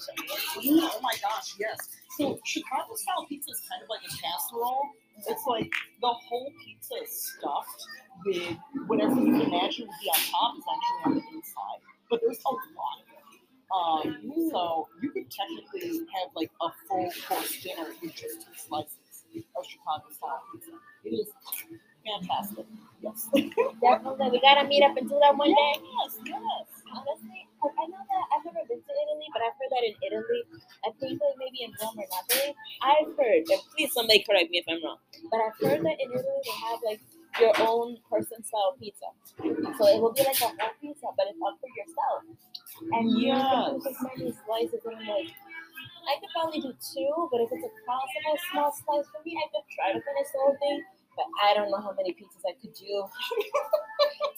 show? Oh my gosh, yes. So Chicago style pizza is kind of like a casserole. It's like the whole pizza is stuffed with whatever you can imagine would be on top is actually on the inside. But there's a lot of. Um, so you could technically have like a full course dinner with just two slices of Chicago style pizza. It is fantastic. Yes. *laughs* Definitely, we gotta meet up and do that one day. Yes, yes. Honestly, I, know that I've never been to Italy, but I've heard that in Italy, I think like maybe in Rome or Napoli, I've heard, and please somebody correct me if I'm wrong, but I've heard that in Italy they have like your own person style pizza. So it will be like a whole pizza, but it's up for yourself. And you can Yes. as many slices and like I could probably do two, but if it's a possible small slice for me, I could try to finish the whole thing. But I don't know how many pizzas I could do. *laughs*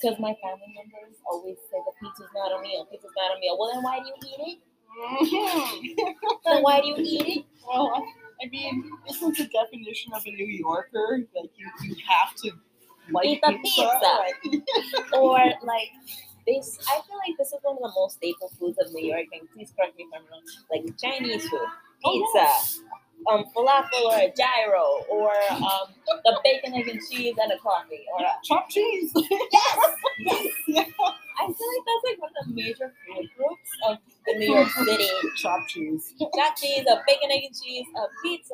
Because my family members always say the pizza's not a meal, pizza's not a meal. Well, then why do you eat it? Mhm. Then why do you eat it? Well, I, mean, isn't the definition of a New Yorker like you, you have to like Eat the pizza. Right. *laughs* Or like, this I feel like this is one of the most staple foods of New York, and please correct me if I'm wrong. Like Chinese food, Oh, pizza, um, falafel or a gyro, or um, the bacon, egg, and cheese and a coffee, or a, Chopped cheese. *laughs* yes, yes. *laughs* yeah. I feel like that's like one of the major food groups of the New York City. Chopped cheese. Chopped cheese, a bacon, egg, and cheese, a pizza,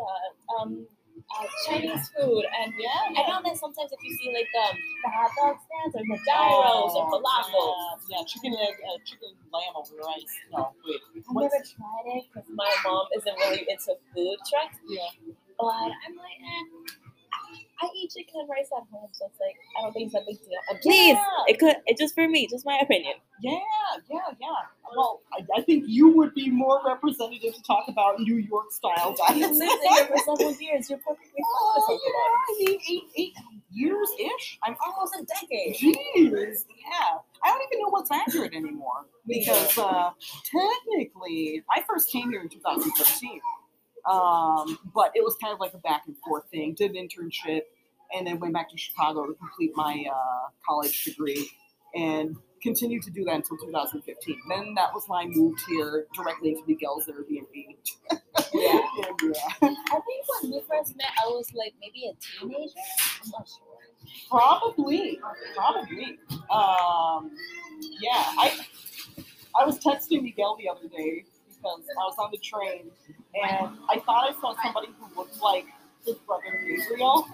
um, uh, Chinese food, and Yeah. I know that sometimes if you see like um, the hot dog stands or the gyros or falafel. Oh, Yeah, yeah. chicken egg, uh, chicken lamb over rice. No, wait. I've never tried it because my mom isn't really into food trucks. Yeah. But I'm like, eh, I eat chicken and rice at home, so it's like I don't think it's a big deal. And please, Yeah. it could. It's just for me, just my opinion. Yeah, yeah, yeah. Well, I, I think you would be more representative to talk about New York style You diets. lived here for several years. You're perfectly fine Oh, something yeah, I mean, eight, eight years ish. I'm Almost a decade. Jeez, yeah. I don't even know what's accurate anymore because uh, technically, I first came here in 2013, um, but it was kind of like a back and forth thing. Did an internship, and then went back to Chicago to complete my uh, college degree, and continued to do that until 2015. Then that was when I moved here directly into Miguel's Airbnb. Yeah. *laughs* Yeah. I think when we first met, I was like maybe a teenager. I'm not sure. Probably, probably. Um, yeah, I I was texting Miguel the other day because I was on the train and I thought I saw somebody who looked like his brother Gabriel.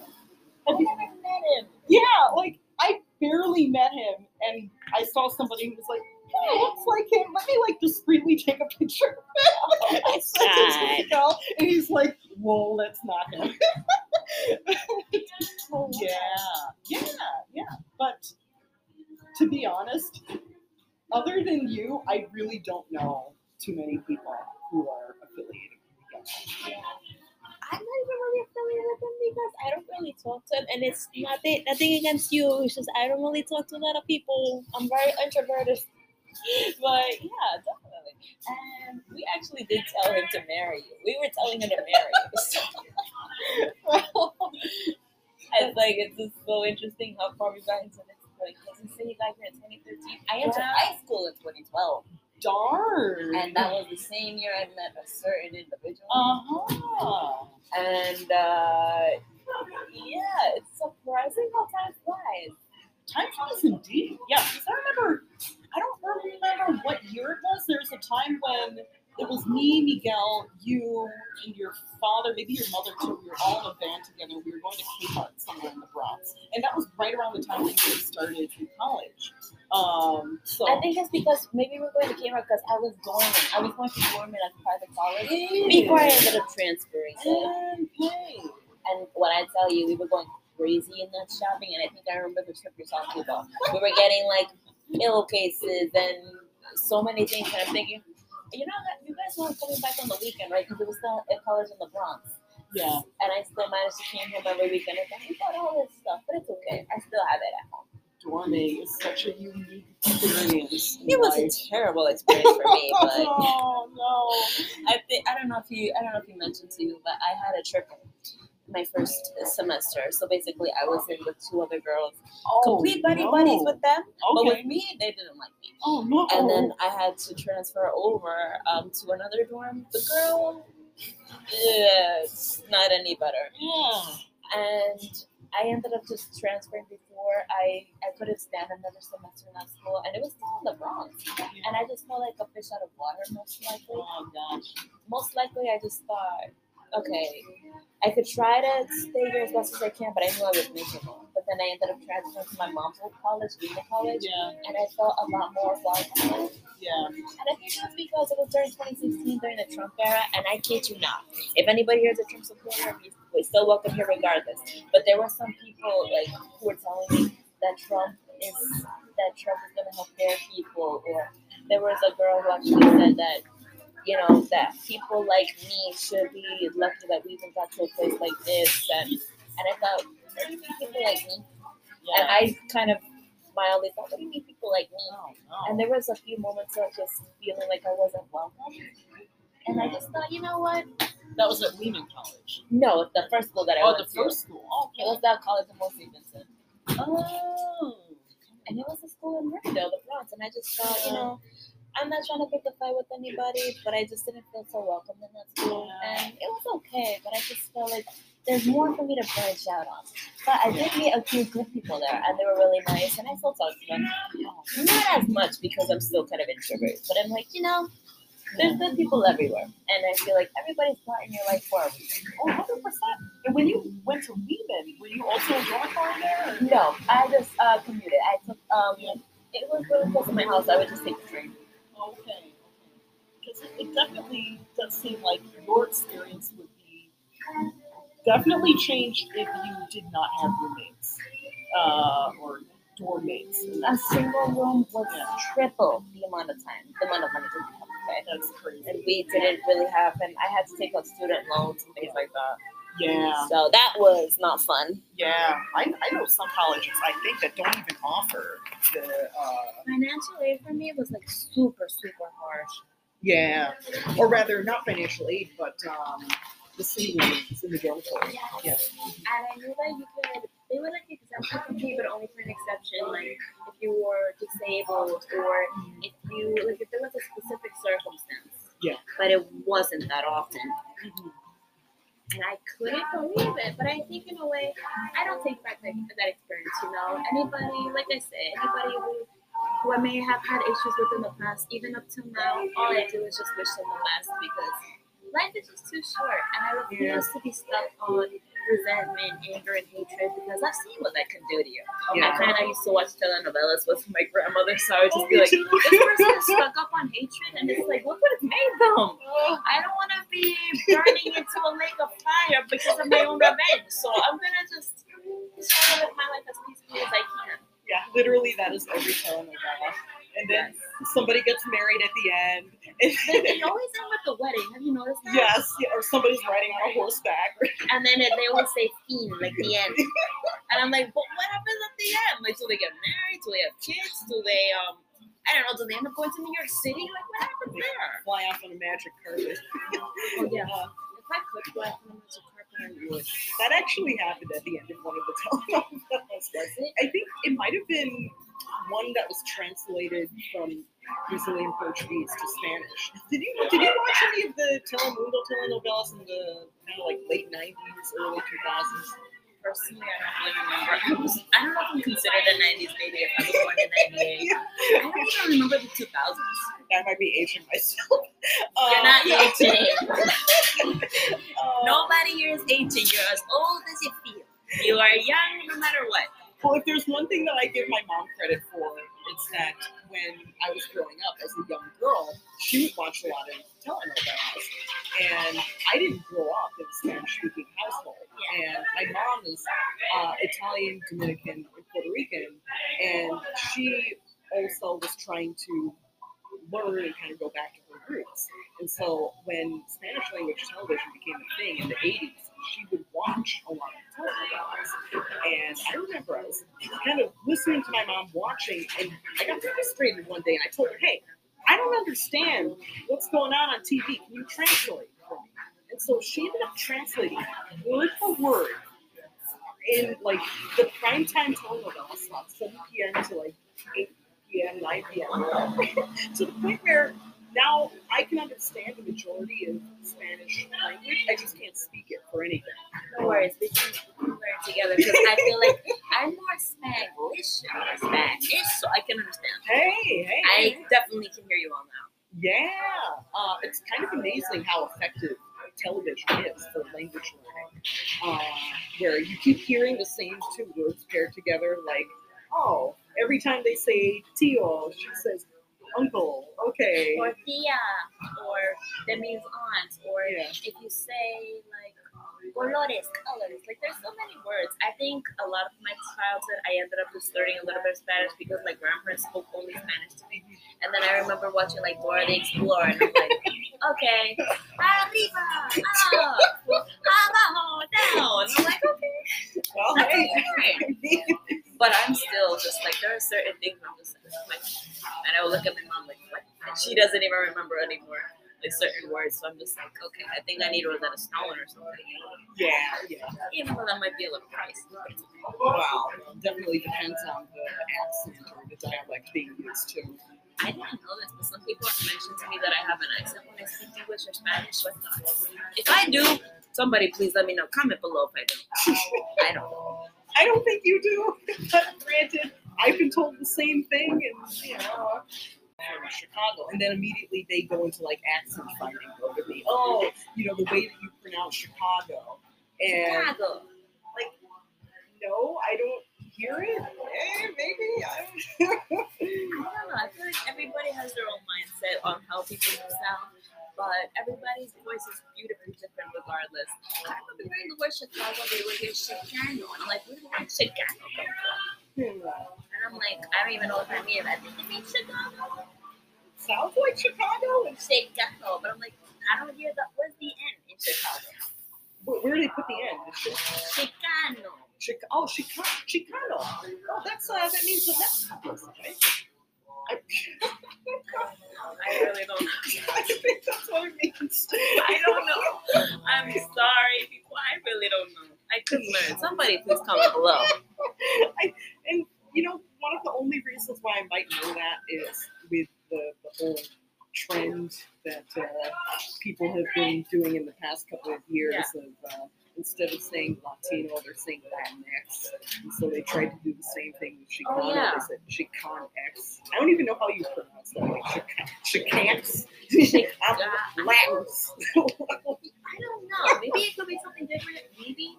Have you ever met him. Yeah, like I barely met him, and I saw somebody who was like, "Oh, looks like him." Let me like discreetly take a picture of him. I sent it to God. Miguel, and he's like, "Whoa, that's not him." *laughs* *laughs* Yeah, yeah, yeah. But to be honest, other than you, I really don't know too many people who are affiliated with Miguel. I'm not even really affiliated with him because I don't really talk to him, and it's nothing nothing against you. It's just I don't really talk to a lot of people. I'm very introverted. *laughs* But yeah, definitely. And we actually did tell him to marry you. We were telling him to marry you. *laughs* So *laughs* well, it's like it's just so interesting how far we got into this. Like, you say you got here in 2013. I entered Yeah. high school in 2012, darn. and that was the same year I met a certain individual. uh huh. And uh, yeah, it's surprising how time flies. Time flies indeed. Yeah, because I remember, I don't remember what year it was. There was a time when it was me, Miguel, you, and your father, maybe your mother too. We were all in a van together. We were going to Kmart somewhere in the Bronx, and that was right around the time when you started in college. Um, so I think it's because maybe we're going to Kmart because I was dorming. I was going to dorm in a private college before I ended up transferring. there. Okay. And when I tell you, we were going crazy in that shopping, and I think I remember the trip you're talking about. We were getting like pillowcases and so many things, and I'm thinking, you know, you guys weren't coming back on the weekend, right? Because it was still at college in the Bronx, Yeah. and I still managed to come home every weekend. And I got all this stuff, but it's okay. I still have it at home. Dorming is such a unique experience. It was life. a terrible experience for me, *laughs* but oh no. I think I don't know if you I don't know if you mentioned to you, but I had a trip my first semester. So basically, I was in with two other girls, Oh, complete buddy no. buddies with them, but with me, they didn't like me. Oh no. And then I had to transfer over um, to another dorm. The girl, yeah, it's not any better. yeah. And I ended up just transferring before I I couldn't stand another semester in that school, and it was still in the Bronx. And I just felt like a fish out of water, most likely. Oh gosh. most likely I just thought, okay, I could try to stay here as best as I can, but I knew I was miserable. But then I ended up transferring to my mom's old college, Lehman College, Yeah. and I felt a lot more welcome. Yeah. And I think that's because it was during 2016, during the Trump era, and I kid you not. If anybody here is a Trump supporter, we- we're still welcome here regardless. But there were some people like who were telling me that Trump is that Trump is going to help their people, or there was a girl who actually said that you know that people like me should be lucky that we even got to a place like this, and and I thought, what do you mean people like me? Yeah. And I kind of mildly thought, what do you mean people like me? Oh, no. And there was a few moments of just feeling like I wasn't welcome. And I just thought, you know what? that was at Lehman College. No, the first school that I Oh, went to. Oh, the first school. Oh, It was that college in Mount Saint Vincent. Oh. and it was a school in Riverdale, the Bronx, and I just thought, you know, I'm not trying to pick a fight with anybody, but I just didn't feel so welcome in that school, and it was okay, but I just felt like there's more for me to branch out on. But I did meet a few good people there, and they were really nice, and I still talk to them. Not as much because I'm still kind of introverted, but I'm like, you know, there's good people everywhere, and I feel like everybody's not in your life for a reason. Oh, 100 percent. And when you went to Lehman, were you also in dormitory there? No, I just uh, commuted. I took um, it was really close to my house. I would just take the train. Okay. Because it, it definitely does seem like your experience would be definitely changed if you did not have roommates uh, or dorm mates. A single room was Yeah. triple the amount of time, the amount of money we have to pay. that's crazy. And we didn't really have, and I had to take out student loans and things like that. Yeah, So that was not fun. yeah. I, I know some colleges I think that don't even offer the. Uh, Financial aid for me was like super, super harsh. yeah, or rather, not financial aid, but um, the city rooms in the dormitory. Yes. And I knew that you could, they would like exempt you from pay, but only for an exception, like if you were disabled or if you, like if there was a specific circumstance. Yeah. But it wasn't that often. Mhm. And I couldn't believe it. But I think in a way, I don't take back that, that experience, you know. Anybody, like I said, anybody who, who I may have had issues with in the past, even up till now, all I do is just wish them the best because life is just too short. And I refuse to be stuck on resentment, anger, and hatred because I've seen what that can do to you. I Yeah. kind of used to watch telenovelas with my grandmother, so I would just Oh, be like, this person is stuck up on hatred, and it's like, look what it's made them. Oh. I don't want to be burning into a lake of fire because of my own revenge. So I'm gonna just try to live my life as peacefully as I can. Yeah, literally, that is every telenovela. And then somebody gets married at the end. They, they *laughs* always end with the wedding. Have you noticed that? yes, yeah, or somebody's riding on a horseback. *laughs* And then it, they always say "fiend" like the end. *laughs* And I'm like, but what happens at the end? Like, do they get married? Do they have kids? Do they um? I don't know. Do they end up going to New York City? Like, what happens there? Fly off on a magic carpet. Oh yeah. Uh, If I could fly from a magic carpet, I would. that actually happened at the end of one of the telenovelas. I think it might have been one that was translated from Brazilian Portuguese to Spanish. Did you did you watch any of the Telemundo telenovelas in the kind of like late '90s, early 2000s? Personally, I don't really remember. I was. I don't know if I'm considered a '90s baby. If I was born in '98, *laughs* I don't even remember the 2000s. That might be aging myself. *laughs* You're Um, *laughs* not aging. uh, Nobody here is aging. You're as old as you feel. You are young no matter what. Well, if there's one thing that I give my mom credit for, it's that when I was growing up as a young girl, she would watch a lot of telenovelas. And I didn't grow up in a Spanish speaking household. And my mom is uh, Italian, Dominican, and Puerto Rican. And she also was trying to learn and kind of go back to her roots. And so when Spanish language television became a thing in the 80s, she would watch a lot of And I remember I was kind of listening to my mom watching, and I got frustrated one day, and I told her, hey, I don't understand what's going on on TV. Can you translate for me? And so she ended up translating word for word in like the primetime telenovela slots, 7 p.m. to like 8 p.m., 9 p.m. *laughs* to the point where now I can understand the majority of Spanish language. I just can't speak it for anything. No worries, we can learn together because I feel like I'm more Spanglish than Spanish, so I can understand. Hey, hey. I definitely can hear you all now. Yeah, uh, it's kind of amazing how effective television is for language learning. Uh, where you keep hearing the same two words paired together, like, oh, every time they say tío, she says uncle. Okay. Or tia, or that means aunt, or Yeah. if you say like colores, colors, like there's so many words. I think a lot of my childhood I ended up just learning a little bit of Spanish because my grandparents spoke only Spanish to me. Mm-hmm. And then I remember watching like Dora the Explorer and I'm like, okay, arriba, up, abajo, down. I'm like, okay. Well, That's hey. okay. But I'm still just like there are certain things I'm just like, and I will look at my mom like, what? And she doesn't even remember anymore. like certain words. So I'm just like, okay, I think I need Rosetta Stone or something. Yeah, yeah. Even though that might be a little pricey. but. Wow. Definitely depends on the accent or the dialect being used too. I didn't know this, but some people have mentioned to me that I have an accent when I speak English or Spanish. So I thought, if I do, somebody please let me know. Comment below if I do. I don't know. *laughs* I don't think you do. But granted, I've been told the same thing, and you know, from Chicago, and then immediately they go into like accent finding mode with me. Oh, you know the way that you pronounce Chicago, and Chicago. like, no, I don't hear it. Eh, maybe I don't. *laughs* I don't know. I feel like everybody has their own mindset on how people sound, but everybody's voice is beautifully different regardless. I remember hearing the word Chicago, they would hear Chicano, and I'm like, where did the word Chicano come from? And I'm like, I don't even know what that means. I think it means Chicago. Sounds like Chicago. And Chicano, but I'm like, I don't hear the where's the N in Chicago? where, where do they put the end? Chicano. Chica- oh, Chica- Chicano. Oh, that's uh, that means the Mexican person, right? I, *laughs* I really don't know. *laughs* I think that's what it means. I don't know. I'm sorry, people. I really don't know. I couldn't learn. Somebody please comment below. *laughs* I, and you know, one of the only reasons why I might know that is with the, the whole trend that uh, people have been doing in the past couple of years of uh, instead of saying Latino, they're saying Latinx. And so they tried to do the same thing with Yeah. They said Chicanx. I don't even know how you pronounce that. Like Chica- Chicanx? Chica- *laughs* I'm Latins. I don't know. Maybe it could be something different. Maybe.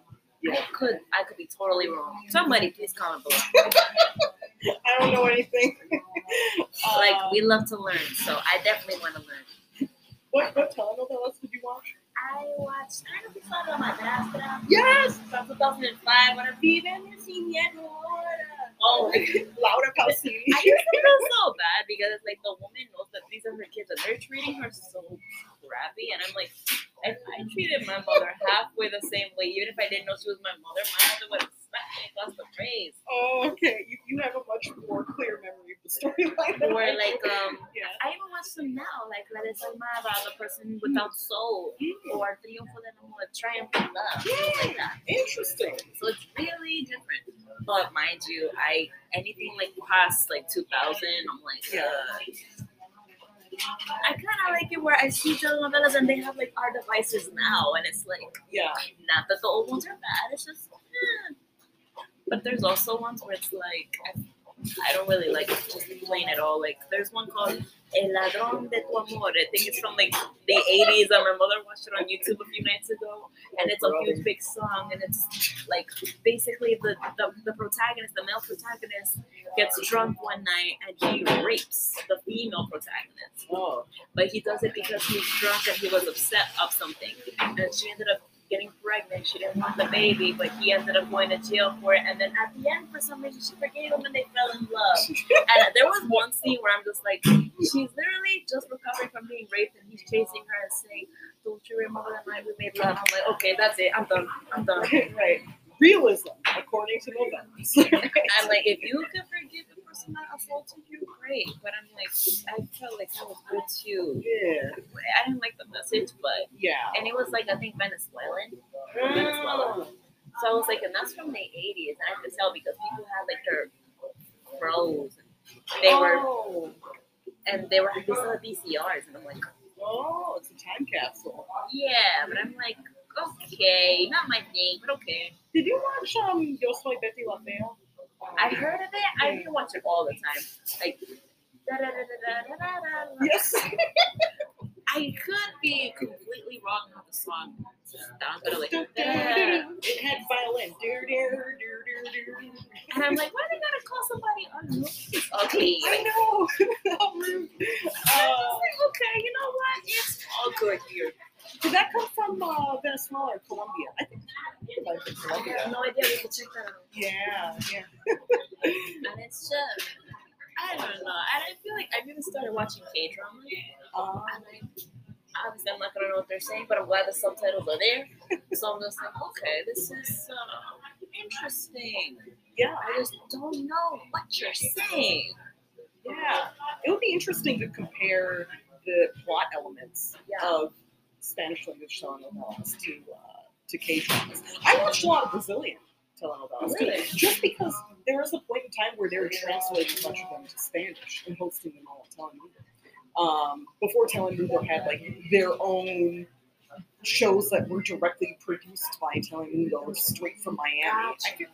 I could I could be totally wrong. Somebody please comment below. *laughs* I don't know anything. *laughs* Like we um, love to learn, so I definitely want to learn. what, what telenovelas did you watch? I watched kind of episode of Madrastra Yes! from 2005 when I viven sin Oh. I used to feel so bad because it's like the woman knows that these are her kids and they're treating her so crappy. And I'm like, if I treated my mother halfway the same way, even if I didn't know she was my mother, my mother would have smacked me across the face. Oh, okay. You, you have a much more clear memory of the storyline. than Or I like, do. um, yeah. I even watch them now, like La Desalmada, The Person Without Soul, or Triunfo de Amor, Triumph of Love, like. Interesting. So it's really different. But mind you, I anything like past like 2000, I'm like, Yeah. uh, I kind of like it where I see telenovelas and they have like our devices now, and it's like Yeah. not that the old ones are bad. It's just, eh. but there's also ones where it's like I, I don't really like just plain at all. Like there's one called El Ladrón de Tu Amor. I think it's from like the 80s. And my mother watched it on YouTube a few nights ago, and it's a huge big song, and it's like basically the the, the protagonist, the male protagonist, gets drunk one night and he rapes the female protagonist Oh. but he does it because he's drunk and he was upset of something. And she ended up getting pregnant. She didn't want the baby, but he ended up going to jail for it. And then at the end, for some reason, she forgave him and they fell in love. *laughs* And there was one scene where I'm just like, she's literally just recovering from being raped, and he's chasing her and saying, "Don't you remember the night we made love?" I'm like, okay, that's it. I'm done. I'm done. *laughs* Right. Realism, according to novelas. *laughs* I'm like, if you can forgive the that assaulted you, great. But I'm like, I felt like that was good too. yeah. I didn't like the message, but Yeah. and it was like I think Venezuelan. Venezuela. So I was like, and that's from the '80s, and I could tell because people had like their froze. They were Oh. and they were they still had VCRs, and I'm like, Oh, it's a time capsule. yeah, but I'm like, okay, not my thing, but okay. Did you watch um Yo Soy Betty La Fea? I heard of it. I watch it all the time. Like. Yes. *laughs* I could be completely wrong how the song sounds, but like, it had violin. And I'm like, why they gotta call somebody? Okay, I know. *laughs* How rude. Uh, like, okay, you know what? It's all good here. Did that come from uh, Venezuela or Colombia? I think might I have no idea. We could check that out. Yeah, yeah. And it's just, I don't know. And I feel like I've even started watching K drama. Uh, And I, obviously, I'm not gonna know what they're saying, but I'm glad the subtitles are there. So I'm just like, okay, this is uh, interesting. yeah, I just don't know what you're saying. yeah. It would be interesting to compare the plot elements Yeah. of Spanish language telenovelas to uh, to K dramas. I watched a lot of Brazilian telenovelas too, just because there was a point in time where they were translating a bunch of them to Spanish and hosting them all on Telemundo. Um, before Telemundo had like their own shows that were directly produced by Telemundo straight from Miami. I, could-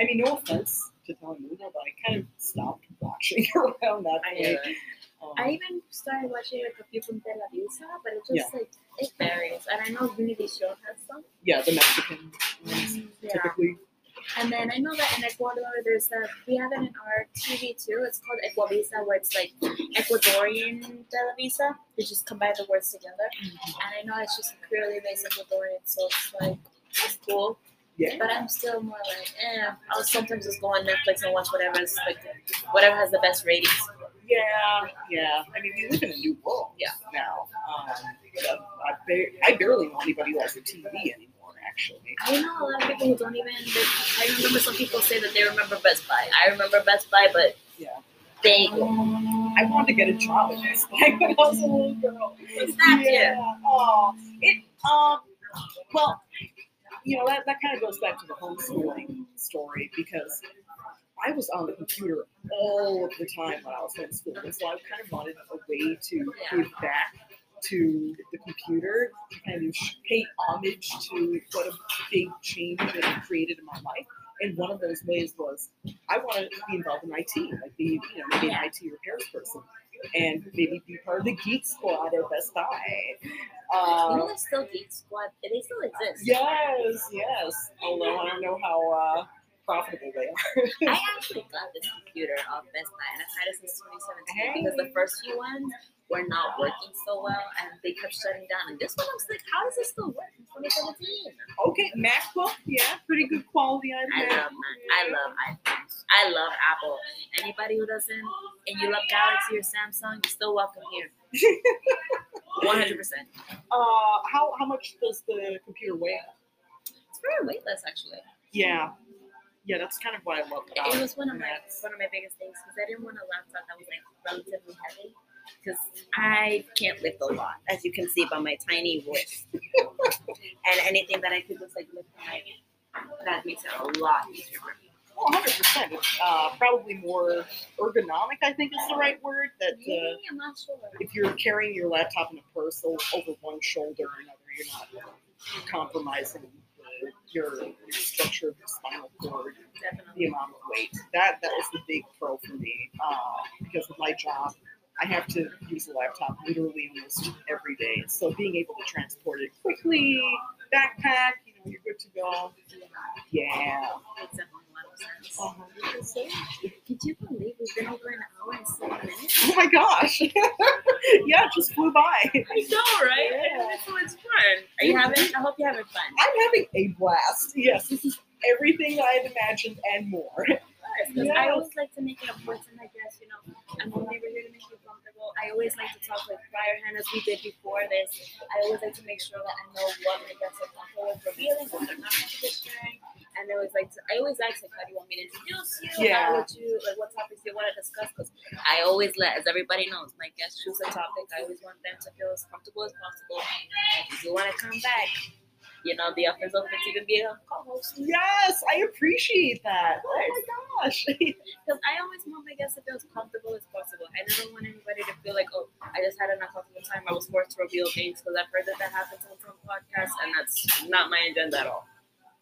I mean, no offense to Telemundo, but I kind of stopped watching *laughs* around that point. Um, I even started watching like a few from Televisa, but it just like it varies. And I know Univision has some. yeah, the Mexican ones Yeah. typically. And then I know that in Ecuador, there's a we have it in our TV too. It's called Ecuavisa, where it's like Ecuadorian Televisa. They just combine the words together. And I know it's just purely based Ecuadorian, so it's like it's cool. Yeah. But I'm still more like, eh. I'll sometimes just go on Netflix and watch whatever's like whatever has the best ratings. Yeah, yeah. I mean, we live in a new world Yeah. now. Um, I, ba- I barely know anybody who has a TV anymore, actually. I know a lot of people who don't even. I remember some people say that they remember Best Buy. I remember Best Buy, but Yeah. they. I wanted to get a job at Best Buy when I was a little girl. It's not yeah. Oh, it. Um. Well, you know that that kind of goes back to the homeschooling story because I was on the computer all of the time when I was in school, and so I kind of wanted a way to give back to the computer and pay homage to what a big change it created in my life. And one of those ways was I wanted to be involved in IT, like be you know maybe an IT repairs person, and maybe be part of the geek squad at Best Buy. Uh, know, still Geek Squad. They still exist. yes, yes. Although I don't know how uh, profitable they are. I actually got this computer off Best Buy, and I've had it since 2017 because the first few ones were not working so well, and they kept shutting down. And this one, I was like, how does this still work in 2017? okay, MacBook, yeah, pretty good quality. I love Mac. I love iPhones. I love Apple. Anybody who doesn't, and you love Galaxy or Samsung, you're still welcome here. *laughs* 100%. Uh, how how much does the computer weigh? It's very weightless, actually. Yeah, yeah, that's kind of what I love about It was one of my That's- one of my biggest things because I didn't want a laptop that was like relatively heavy because I can't lift a lot, as you can see by my tiny wrist. *laughs* and anything that I could just like lift my that makes it a lot easier for me. Well, 100%. It's uh, probably more ergonomic, I think is the right word. That uh, I'm not sure. if you're carrying your laptop in a purse over one shoulder or another, you're not compromising your, your structure of your spinal cord, Definitely. the amount of weight. That that was the big pro for me uh, because of my job. I have to use a laptop literally almost every day. So being able to transport it quickly, backpack, you know, you're good to go. Yeah. Makes definitely a lot of sense. A hundred percent. Could you believe we've been over an hour and seven minutes? Oh my gosh. *laughs* yeah, it just flew by. I know, right? Yeah. It's much fun. Are you having? I hope you're having fun. I'm having a blast. Yes, this is everything I've imagined and more. Because I always like to make it a point to my guests, you know, I'm only here to make you comfortable. I always like to talk with prior hand as we did before this. I always like to make sure that I know what my guests are comfortable with revealing, what they're not comfortable sharing. And I always like to, I always ask like, how do you want me to introduce you? Yeah. How would you, like, what topics do you want to discuss? Because I always let, as everybody knows, my guests choose a topic. I always want them to feel as comfortable as possible. And if you want to come back, you know, the offer's open to even be a co-host. Yes, I appreciate that. Oh my gosh. *laughs* Because I always want my guests to feel as comfortable as possible. I never want anybody to feel like, oh, I just had an uncomfortable time. I was forced to reveal things because I've heard that that happens on some podcasts, and that's not my agenda at all.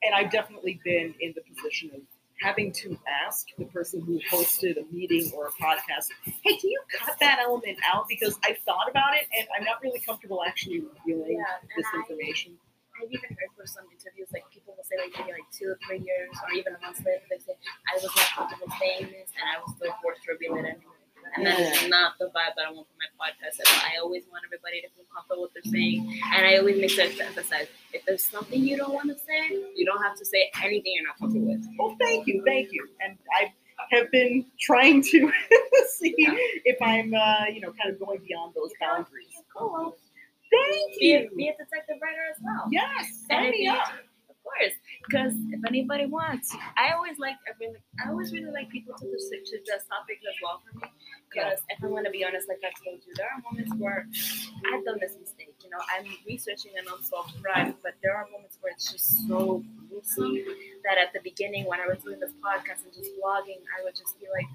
and I've definitely been in the position of having to ask the person who hosted a meeting or a podcast, hey, can you cut that element out? Because I've thought about it and I'm not really comfortable actually revealing Yeah, and this I, information. I've even heard for some interviews, like people will say like maybe like two or three years or even a month later, they say I was not comfortable saying this, and I was still forced to reveal it anyway. And that is not the vibe that I want for my podcast at all. I always want everybody to feel comfortable with what they're saying, and I always make sure to emphasize if there's something you don't want to say, you don't have to say anything you're not comfortable with. Well, thank you, thank you. And I have been trying to *laughs* see if I'm, uh, you know, kind of going beyond those boundaries. Cool. Thank you. be a detective writer as well. Yes, sign me up. Of course. Because if anybody wants, I always like, I really, I always really like people to suggest topics as well for me. Because if I'm gonna be honest, like I told you, there are moments where I've done this mistake. You know, I'm researching an unsolved crime, but there are moments where it's just so gruesome that at the beginning, when I was doing this podcast and just blogging, I would just be like,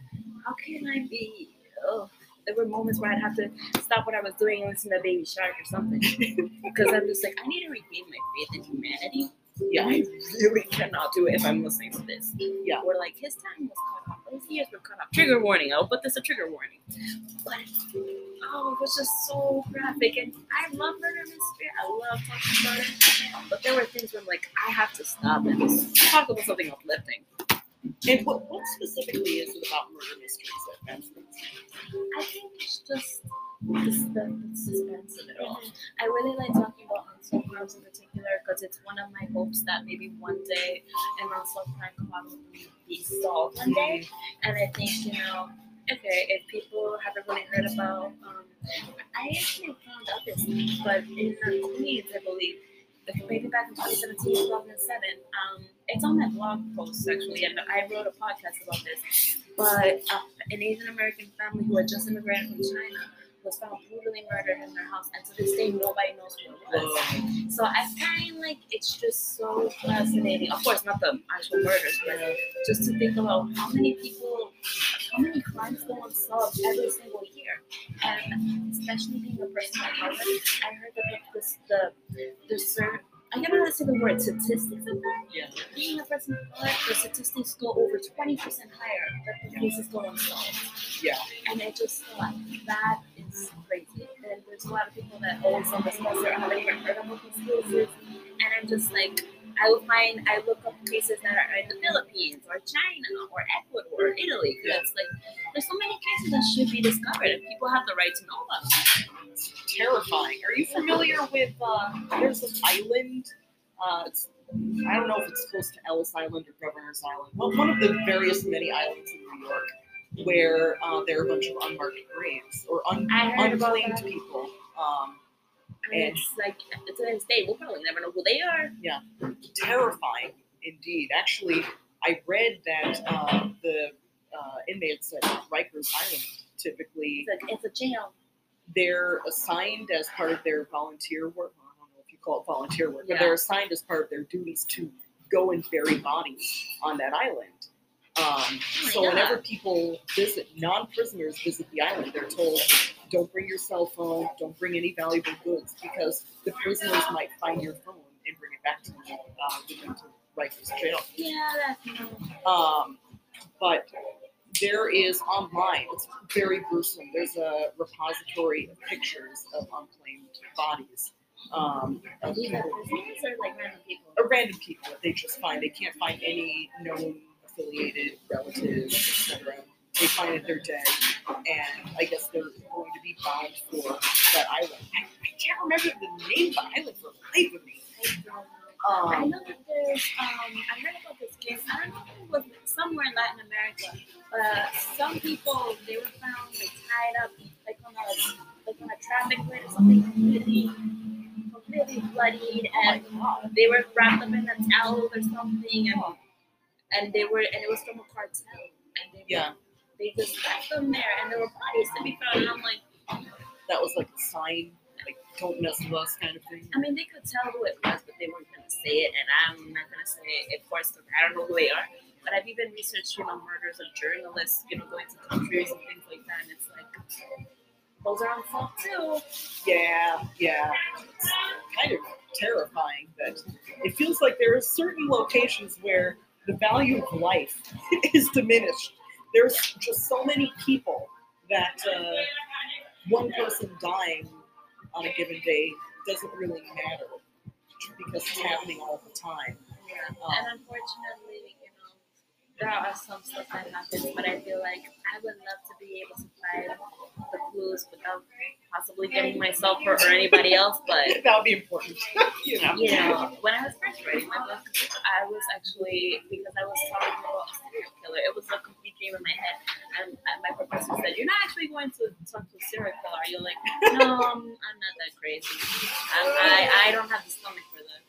how can I be? Oh, there were moments where I'd have to stop what I was doing and listen to Baby Shark or something. *laughs* Because I'm just like, I need to regain my faith in humanity. Yeah. I really cannot do it if I'm listening to this. Yeah. Or like his time was cut off. His years were cut off. Trigger warning. I'll put this a trigger warning. But oh, it was just so graphic. And I love murder mystery. I love talking about it. But there were things where I'm like, I have to stop and talk about something uplifting. And what, what specifically is it about murder mysteries that fascinates you? I think it's just the, the suspense of it all. I really like talking about unsolved crimes in particular because it's one of my hopes that maybe one day an unsolved crime could probably be solved one day. And I think, you know, okay, if people haven't really heard about, um, I actually found out this, but in Queens, I believe, maybe back in 2017, 2007, um, it's on my blog post actually, and I wrote a podcast about this. But uh, an Asian American family who had just immigrated from China was found brutally murdered in their house, and to this day, nobody knows who it was. So I find like it's just so fascinating. Of course, not the actual murders, but just to think about how many people, how many crimes go unsolved every single year, and especially being a person of color, I heard that the the the, the cer- I don't know how to say the word statistics of that. Yeah. Being a person of color, the statistics go over twenty percent higher that the cases go unsolved. Yeah. And I just thought that is crazy. And there's a lot of people that always on this bus are having heard about these cases. And I'm just like, I will find, I look up cases that are in the Philippines or China or Ecuador or Italy. Because it's like, there's so many cases that should be discovered and people have the right to know about them. It's terrifying. Are you familiar with, uh, there's an island, uh, it's, I don't know if it's close to Ellis Island or Governor's Island, Well, one of the various many islands in New York where uh, there are a bunch of unmarked graves or un- I heard about unclaimed people. Um, And And- it's like, to this day, we'll probably never know who they are. Yeah, terrifying indeed. Actually, I read that uh, the uh, inmates at Rikers Island typically It's, like, it's a jail. they're assigned as part of their volunteer work. I don't know if you call it volunteer work, but Yeah. they're assigned as part of their duties to go and bury bodies on that island. Um, so my whenever people visit, non-prisoners visit the island, they're told, "Don't bring your cell phone. Don't bring any valuable goods because the prisoners might find your phone and bring it back to you, uh, to Rikers jail." Yeah, that's. Um, but there is online, it's very gruesome. There's a repository of pictures of unclaimed bodies. Um, of people, or like random people? or random people that they just find. They can't find any known affiliated relatives, etc. They find that they're dead, and I guess they're going to be bound for that island. I, I can't remember the name of the island for life of me. I Um, know that there's, um, I heard about this case. I don't know if it was somewhere in Latin America, but some people they were found like tied up, like on a like on a traffic light or something, completely, completely bloodied, and they were wrapped up in a towel or something, and and they were, and it was from a cartel, and they yeah, they just left them there, and there were bodies to be found, and I'm like. that was like a sign, like "Don't mess with us" kind of thing. I mean, they could tell who it was, but they weren't going to say it, and I'm not going to say it, of course, because I don't know who they are. But I've even researched, you know, murders of journalists, you know, going to countries and things like that, and it's like, those are unsolved too. Yeah, yeah. It's kind of terrifying that it feels like there are certain locations where the value of life *laughs* is diminished. There's just so many people that uh, one person dying on a given day doesn't really matter because it's happening all the time. Yeah. And unfortunately, there are some stuff that happens, but I feel like I would love to be able to find the clues without possibly getting myself or, or anybody else, but *laughs* that would be important, *laughs* you know. you know, when I was first writing my book, I was actually because I was talking about a serial killer. It was a complete dream in my head, and my professor said, "You're not actually going to talk to a serial killer." Are you like, no, I'm, I'm not that crazy. I'm, I I don't have the stomach for that.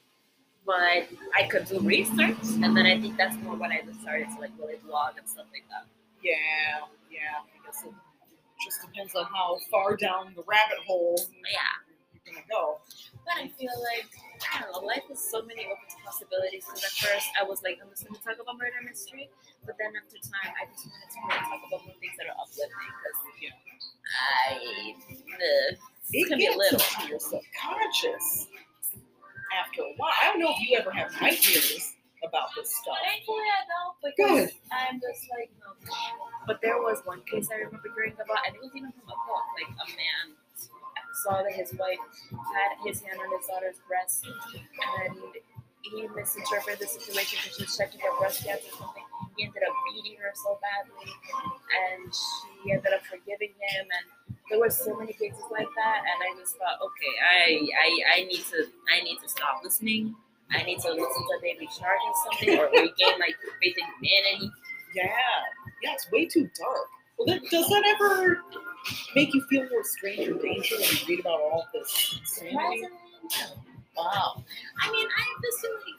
But I could do research, and then I think that's more when I started to like really blog and stuff like that. Yeah, yeah. I guess it just depends on how far down the rabbit hole Yeah, you're gonna go. but I feel like I don't know, life has so many open possibilities. Because at first I was like, I'm just gonna talk about murder mystery, but then after time, I just wanted to really talk about more things that are uplifting. Because Yeah. I, uh, It it's gonna be a little. into your subconscious after a while. I don't know if you ever have nightmares about this stuff. Thankfully, I don't Good. I'm just like, no. But there was one case I remember hearing about, and it was even from a book. Like a man saw that his wife had his hand on his daughter's breast, and he misinterpreted the situation because she was checking her breast cancer or something. He ended up beating her so badly, and she ended up forgiving him. And there were so many cases like that, and I just thought, okay, I, I, I need to, I need to stop listening. I need to listen to Baby Shark or something, or regain my faith in humanity. Yeah, yeah, it's way too dark. Well, then, does that ever make you feel more strange or danger when you read about all this insanity? Wow. I mean, I feeling.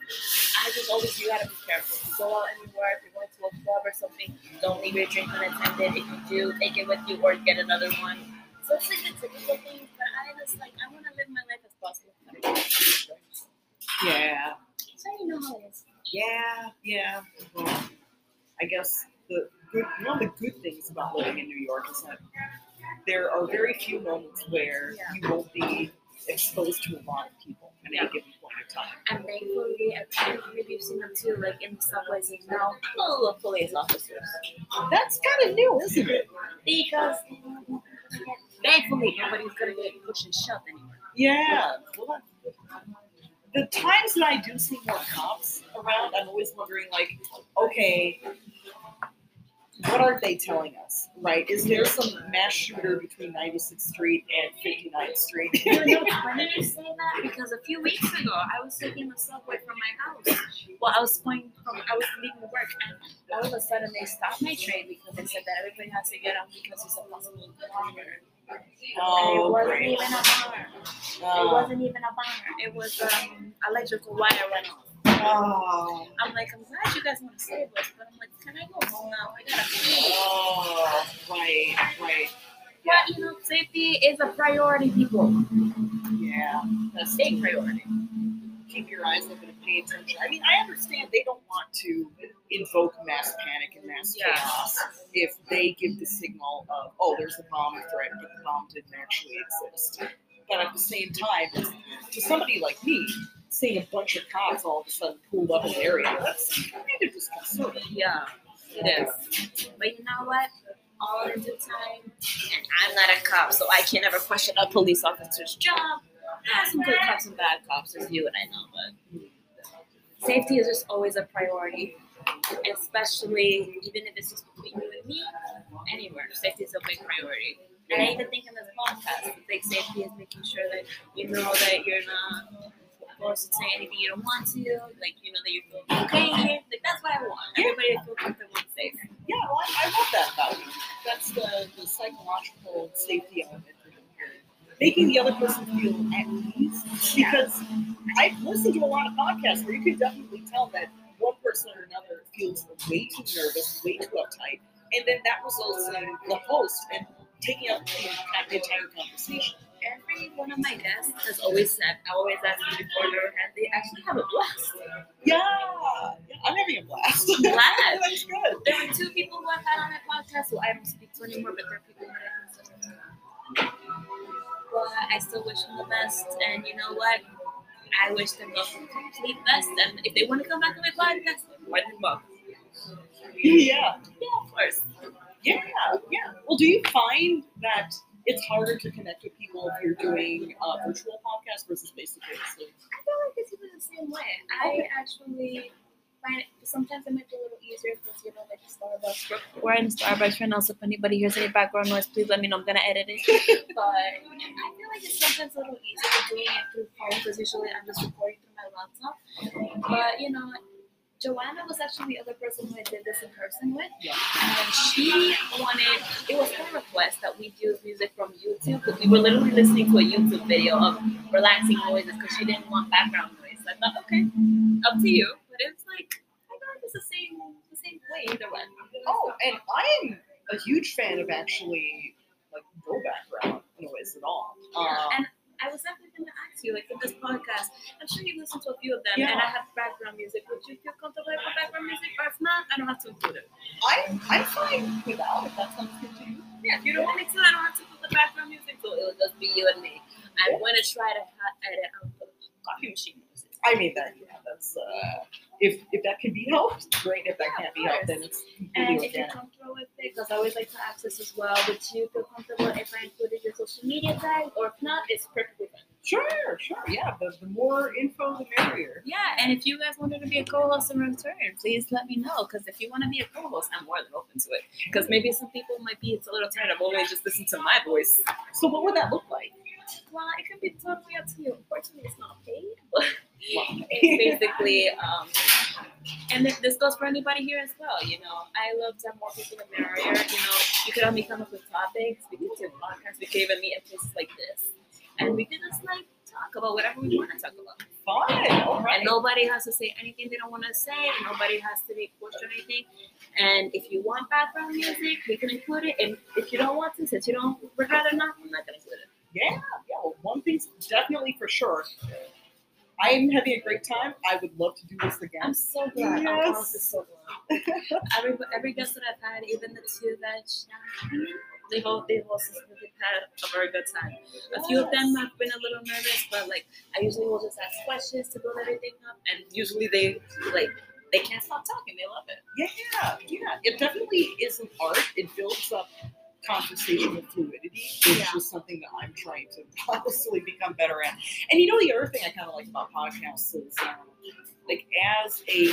I just always you gotta be careful. If you go out anywhere, if you're going to a club or something, don't leave your drink unattended. If you do, take it with you or get another one. So it's like the typical thing, but I just like I want to live my life as possible. Yeah, So you know how it is. yeah, yeah. Well, I guess the good, one of the good things about living in New York is that there are very few moments where Yeah. you won't be exposed to a lot of people at Yeah. any given point in time. And thankfully, I think maybe you've seen them too, like in the subways and now full of police officers. That's kind of new, isn't it? Because thankfully nobody's gonna get pushed and shoved anymore. Yeah. Well, the times that I do see more cops around, I'm always wondering, like, okay, what are they telling us, right? Is there some mass shooter between 96th Street and 59th Street? You know, funny you say that because a few weeks ago I was taking the subway from my house. Well, I was going from I was leaving work, and all of a sudden they stopped my train because they said that everybody has to get on because it's a possible bomber. And it oh, wasn't great. even a bomber. It Oh, wasn't even a bomber. It was um electrical wire went off. Oh, I'm like, I'm glad you guys want to save us, but I'm like, can I go home now? I gotta pee. oh, right, right. But you know, safety is a priority, people. Yeah, that's Big priority. keep your eyes open and pay attention. I mean, I understand they don't want to invoke mass panic and mass Yeah. chaos if they give the signal of, oh, there's a bomb threat, but the bomb didn't actually exist. But at the same time, to somebody like me, seeing a bunch of cops all of a sudden pulled up in the area, that's kind of disconcerting. Yeah, it is. But you know what? All in due time, and I'm not a cop, so I can never question a police officer's job. There are some good cops and bad cops, as you and I know, but safety is just always a priority, especially even if it's just between you and me. Anywhere, safety is a big priority. And I even think in this podcast, the big safety is making sure that you know that you're not to say anything you don't want to, like you know that you feel okay. Like that's what I want. Everybody to feel comfortable and safe. Yeah, well, I, I love that about you. That's the, the psychological safety element. Making the other person feel at ease. Because I've listened to a lot of podcasts where you can definitely tell that one person or another feels way too nervous, way too uptight, and then that results in the host and taking up the entire conversation. Every one of my guests has always said, I always ask them before they're and they actually have a blast. Yeah, yeah I'm having a blast. Blast. *laughs* That's good. There are two people who I've had on my podcast who I don't speak to anymore, but there are people that I consider. But I still wish them the best, and you know what? I wish them the complete best. And if they want to come back to my podcast, more than welcome. Yeah. Yeah, of course. Yeah, yeah. Well, do you find that it's harder to connect with people if you're doing uh, virtual podcast versus face to face? I feel like it's even the same way. I actually find it sometimes it might be a little easier because you know, like Starbucks. We're in Starbucks right now, so if anybody hears any background noise, please let me know. I'm gonna edit it. *laughs* but I feel like it's sometimes a little easier doing it through phone because usually I'm just recording through my laptop. But you know. Joanna was actually the other person who I did this in person with. Yeah. And she wanted, it was her request that we use music from YouTube because we were literally listening to a YouTube video of relaxing noises because she didn't want background noise. I thought, okay, up to you. But it's like I like it's the same the same way either way. Oh, and I'm a huge fan of actually like no background noise at all. Yeah, Um, and I was definitely going to ask you, like, in this podcast, I'm sure you've listened to a few of them, Yeah. and I have background music. Would you feel comfortable with background music? Or if not, I don't have to include it. I'm I'm fine without if that sounds good to you. Yeah, if you don't want me to, I don't have to put the background music, so it'll just be you and me. I'm going to try to ha- edit out the coffee machine. I mean that yeah, that's uh if if that can be helped, great. If that Yeah, can't be helped, then it's And if you're comfortable with it, because I always like to ask this as well, would you feel comfortable if I included your social media tag? Or if not, it's perfectly fine. Sure, sure, yeah. The, the more info, the merrier. Yeah, and if you guys wanted to be a co-host in return, please let me know. Because if you want to be a co-host, I'm more than open to it. Because maybe some people might be it's a little tired of always just listening to my voice. So what would that look like? Well, it could be totally up to you. Unfortunately, it's not paid, but *laughs* Wow. it's basically. Um, and this goes for anybody here as well. You know, I love to have more people in the area. You know, you could help me come up with topics. We could do podcasts. We could even meet in places like this, and we could just like talk about whatever we want to talk about. Right. And nobody has to say anything they don't want to say. Nobody has to be pushed or anything. And if you want background music, we can include it. And if you don't want to, since you don't rather not, I'm not gonna include it. Yeah, yeah. Well, one thing's definitely for sure. I'm having a great time. I would love to do this again. I'm so glad. I'm Yes. honestly so glad. every every guest that I've had, even the two that they've all they've also they've had a very good time. A few of them have been a little nervous, but like I usually will just ask questions to build everything up, and usually they like they can't stop talking. They love it. Yeah, yeah. It definitely is an art. It builds up conversational fluidity, which Yeah. is something that I'm trying to *laughs* honestly become better at. And you know, the other thing I kind of like about podcasts is, um, like, as a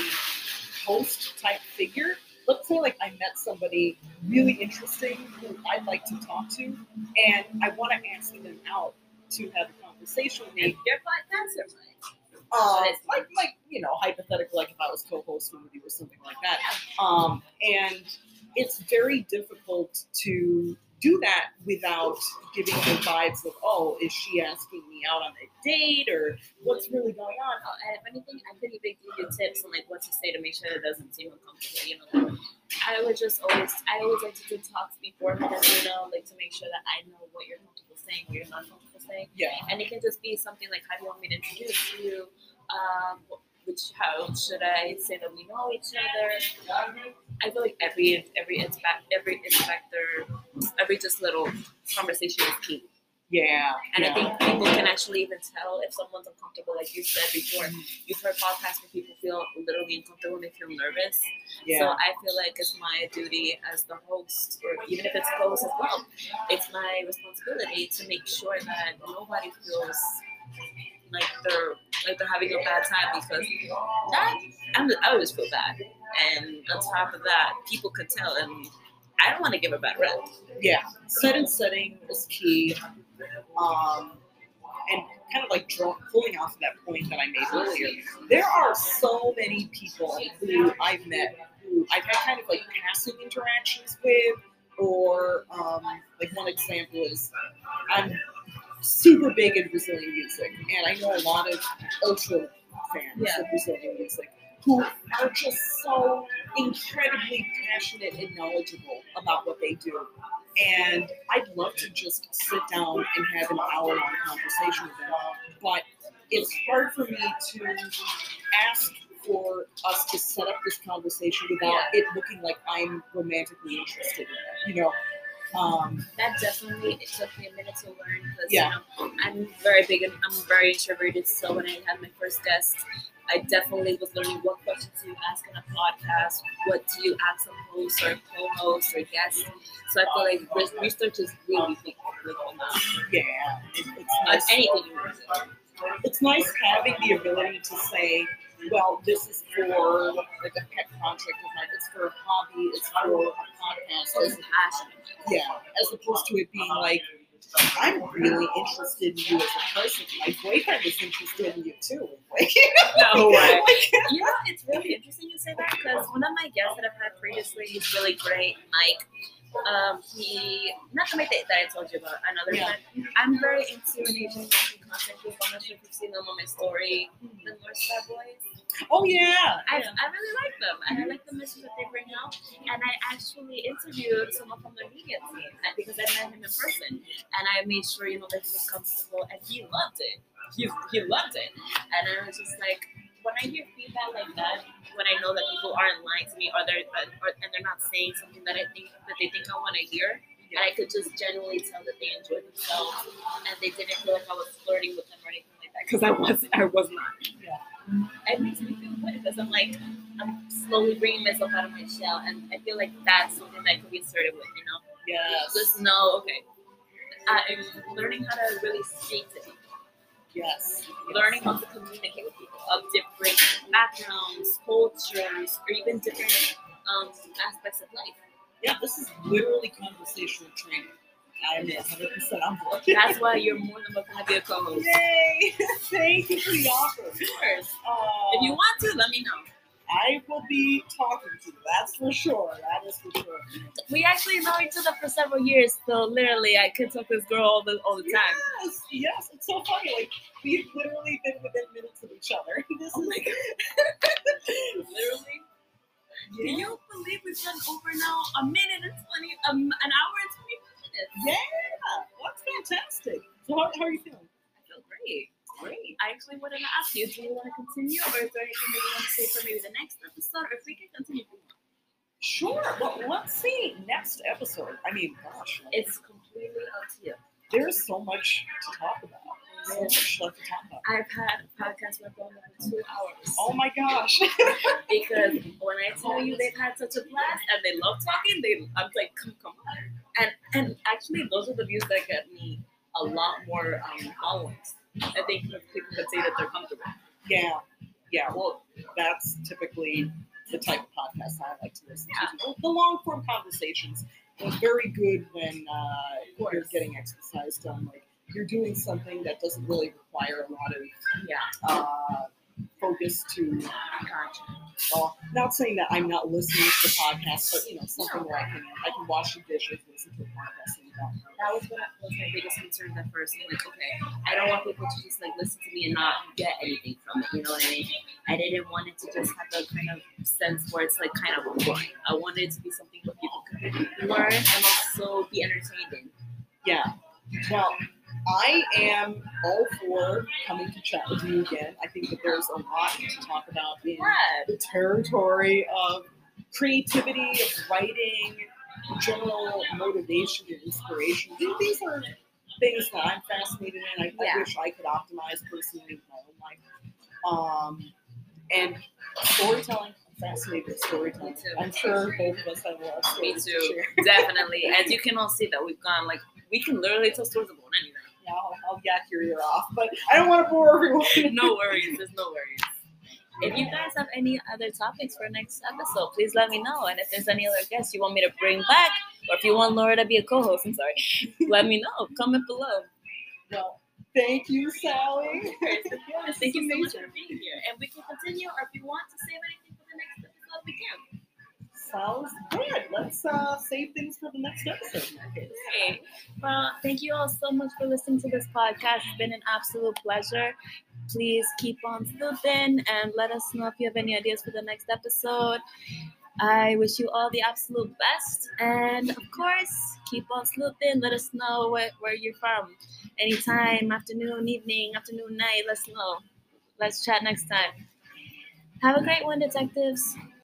host type figure, let's say like I met somebody really interesting who I'd like to talk to, and I want to ask them out to have a conversation with me. Your podcast are fine. Um, like, like you know, hypothetically, like if I was co-hosting with you or something like that. Um, and it's very difficult to do that without giving the vibes of, oh, is she asking me out on a date or what's really going on? Oh, and if anything, I could even give you tips on like what to say to make sure it doesn't seem uncomfortable. You know, I would just always, I always like to do talks beforehand, you know, like to make sure that I know what you're comfortable saying, what you're not comfortable saying, Yeah. and it can just be something like, how do you want me to introduce you? Um, which how should I say that we know each other? I feel like every every inspect every inspector every just little conversation is key. Yeah. And yeah. I think people can actually even tell if someone's uncomfortable, like you said before. You've heard podcasts where people feel literally uncomfortable and they feel nervous. Yeah. So. I feel like it's my duty as the host, or even if it's co-host as well, it's my responsibility to make sure that nobody feels like they're like they're having a bad time because that I'm, I always feel bad. And on top of that, people could tell, and I don't want to give a bad rep. Yeah, and setting is key. Um, and kind of like draw, pulling off of that point that I made earlier, there are so many people who I've met who I've had kind of like passing interactions with, or um, like one example is I'm super big in Brazilian music, and I know a lot of ultra fans Yeah. of Brazilian music who are just so incredibly passionate and knowledgeable about what they do. And I'd love to just sit down and have an hour long conversation with them. But it's hard for me to ask for us to set up this conversation without it looking like I'm romantically interested in it. You know, um, that definitely it took me a minute to learn because Yeah. you know, I'm very big and I'm very introverted. So when I had my first guest, I definitely was learning what questions do you ask in a podcast, what do you ask a host or co-host or guest. So I feel like res- research is really big with all yeah, it, it's nice. anything you want to do. it's nice having the ability to say, well, this is for like a pet project of mine. It's for a hobby. It's for a podcast. As, passionate. yeah, as opposed to it being like, I'm really interested in you as a person. My boyfriend is interested in you too. Like, No way. like, You know, *laughs* it's really interesting you say that because one of my guests that I've had previously is really great, Mike. Um, he not the mate that I told you about, another Yeah. friend. I'm very into an Asian content group. I'm not sure if you've seen them on my story. The North Star Boys. Oh yeah. I, I really like them, and I like the message that they bring out. And I actually interviewed someone from the media team because I met him in person, and I made sure you know that he was comfortable, and he loved it. He he loved it, and I was just like, when I hear feedback like that, when I know that people aren't lying to me, or they're or, and they're not saying something that I think that they think I want to hear, and I could just genuinely tell that they enjoyed themselves, and they didn't feel like I was flirting with them or anything like that, because I was I was not. Yeah. It makes me feel good because I'm like I'm slowly bringing myself out of my shell, and I feel like that's something that I could be assertive with, you know. Yes. Just know, okay, I'm learning how to really speak to people, Yes. learning how to communicate with people of different backgrounds, cultures, or even different um, aspects of life. Yeah, this is literally conversational training. I'm 100 percent. That's why you're more than welcome to be a co-host. Yay! *laughs* Thank you for the offer. Of course. Uh, If you want to, let me know. I will be talking to you. That's for sure. That is for sure. We actually know each other for several years, so literally, I could talk to this girl all the all the time. Yes, yes. It's so funny. Like we've literally been within minutes of each other. *laughs* This Oh is my *laughs* Literally. Can you believe we've done over now a minute and twenty, um, an hour and Yeah, that's fantastic. So how, how are you feeling? I feel great. Great. I actually wanted to ask you, do you want to continue, or is there anything that you want to say for maybe the next episode, or if we can continue? Sure. Well, let's see next episode. I mean, gosh, It's completely up to you. there's so much to talk about. So much left to talk about. I've had podcasts where going over two hours. Oh my gosh. *laughs* *laughs* because when I tell you they've had such a blast and they love talking, they I'm like, come, come on. And and actually, those are the views that get me a lot more um, followings. I think people could say that they're comfortable. Yeah, yeah. Well, that's typically the type of podcast I like to listen to. The long form conversations are very good when uh, you're getting exercise done. Like you're doing something that doesn't really require a lot of Yeah, uh, focus to. gotcha. Well, not saying that I'm not listening to the podcast, but you know, something where I can I can wash the dishes, listen to a podcast. That was what was my biggest concern at first. I'm like, okay, I don't want people to just like listen to me and not get anything from it. You know what I mean? I didn't want it to just have the kind of sense where it's like kind of boring. I wanted it to be something where people could learn and also be entertained in. Yeah. Well, I am all for coming to chat with you again. I think that there's a lot to talk about in the territory of creativity, of writing, general motivation and inspiration. These- are things that I'm fascinated in. I, Yeah. I wish I could optimize personally in my own life. Um, and storytelling. I'm fascinated with storytelling. Me too. I'm sure both of us have a lot of Me stories to too. share. Definitely. As you can all see that we've gone like we can literally tell stories about anything. Yeah, I'll, I'll yak your ear off, but I don't want to bore everyone. no worries. There's no worries. If you guys have any other topics for next episode, please let me know. And if there's any other guests you want me to bring back, or if you want Laura to be a co-host, I'm sorry, *laughs* let me know. Comment below. Well, thank you, Sally. Yes, thank you so much for being here. And we can continue, or if you want to save anything for the next episode, we can. Sounds good. Let's uh, save things for the next episode. Great. Well, thank you all so much for listening to this podcast. It's been an absolute pleasure. Please keep on sleuthing and let us know if you have any ideas for the next episode. I wish you all the absolute best. And of course, keep on sleuthing. Let us know where, where you're from. Anytime, afternoon, evening, afternoon, night, let's know. Let's chat next time. Have a great one, detectives.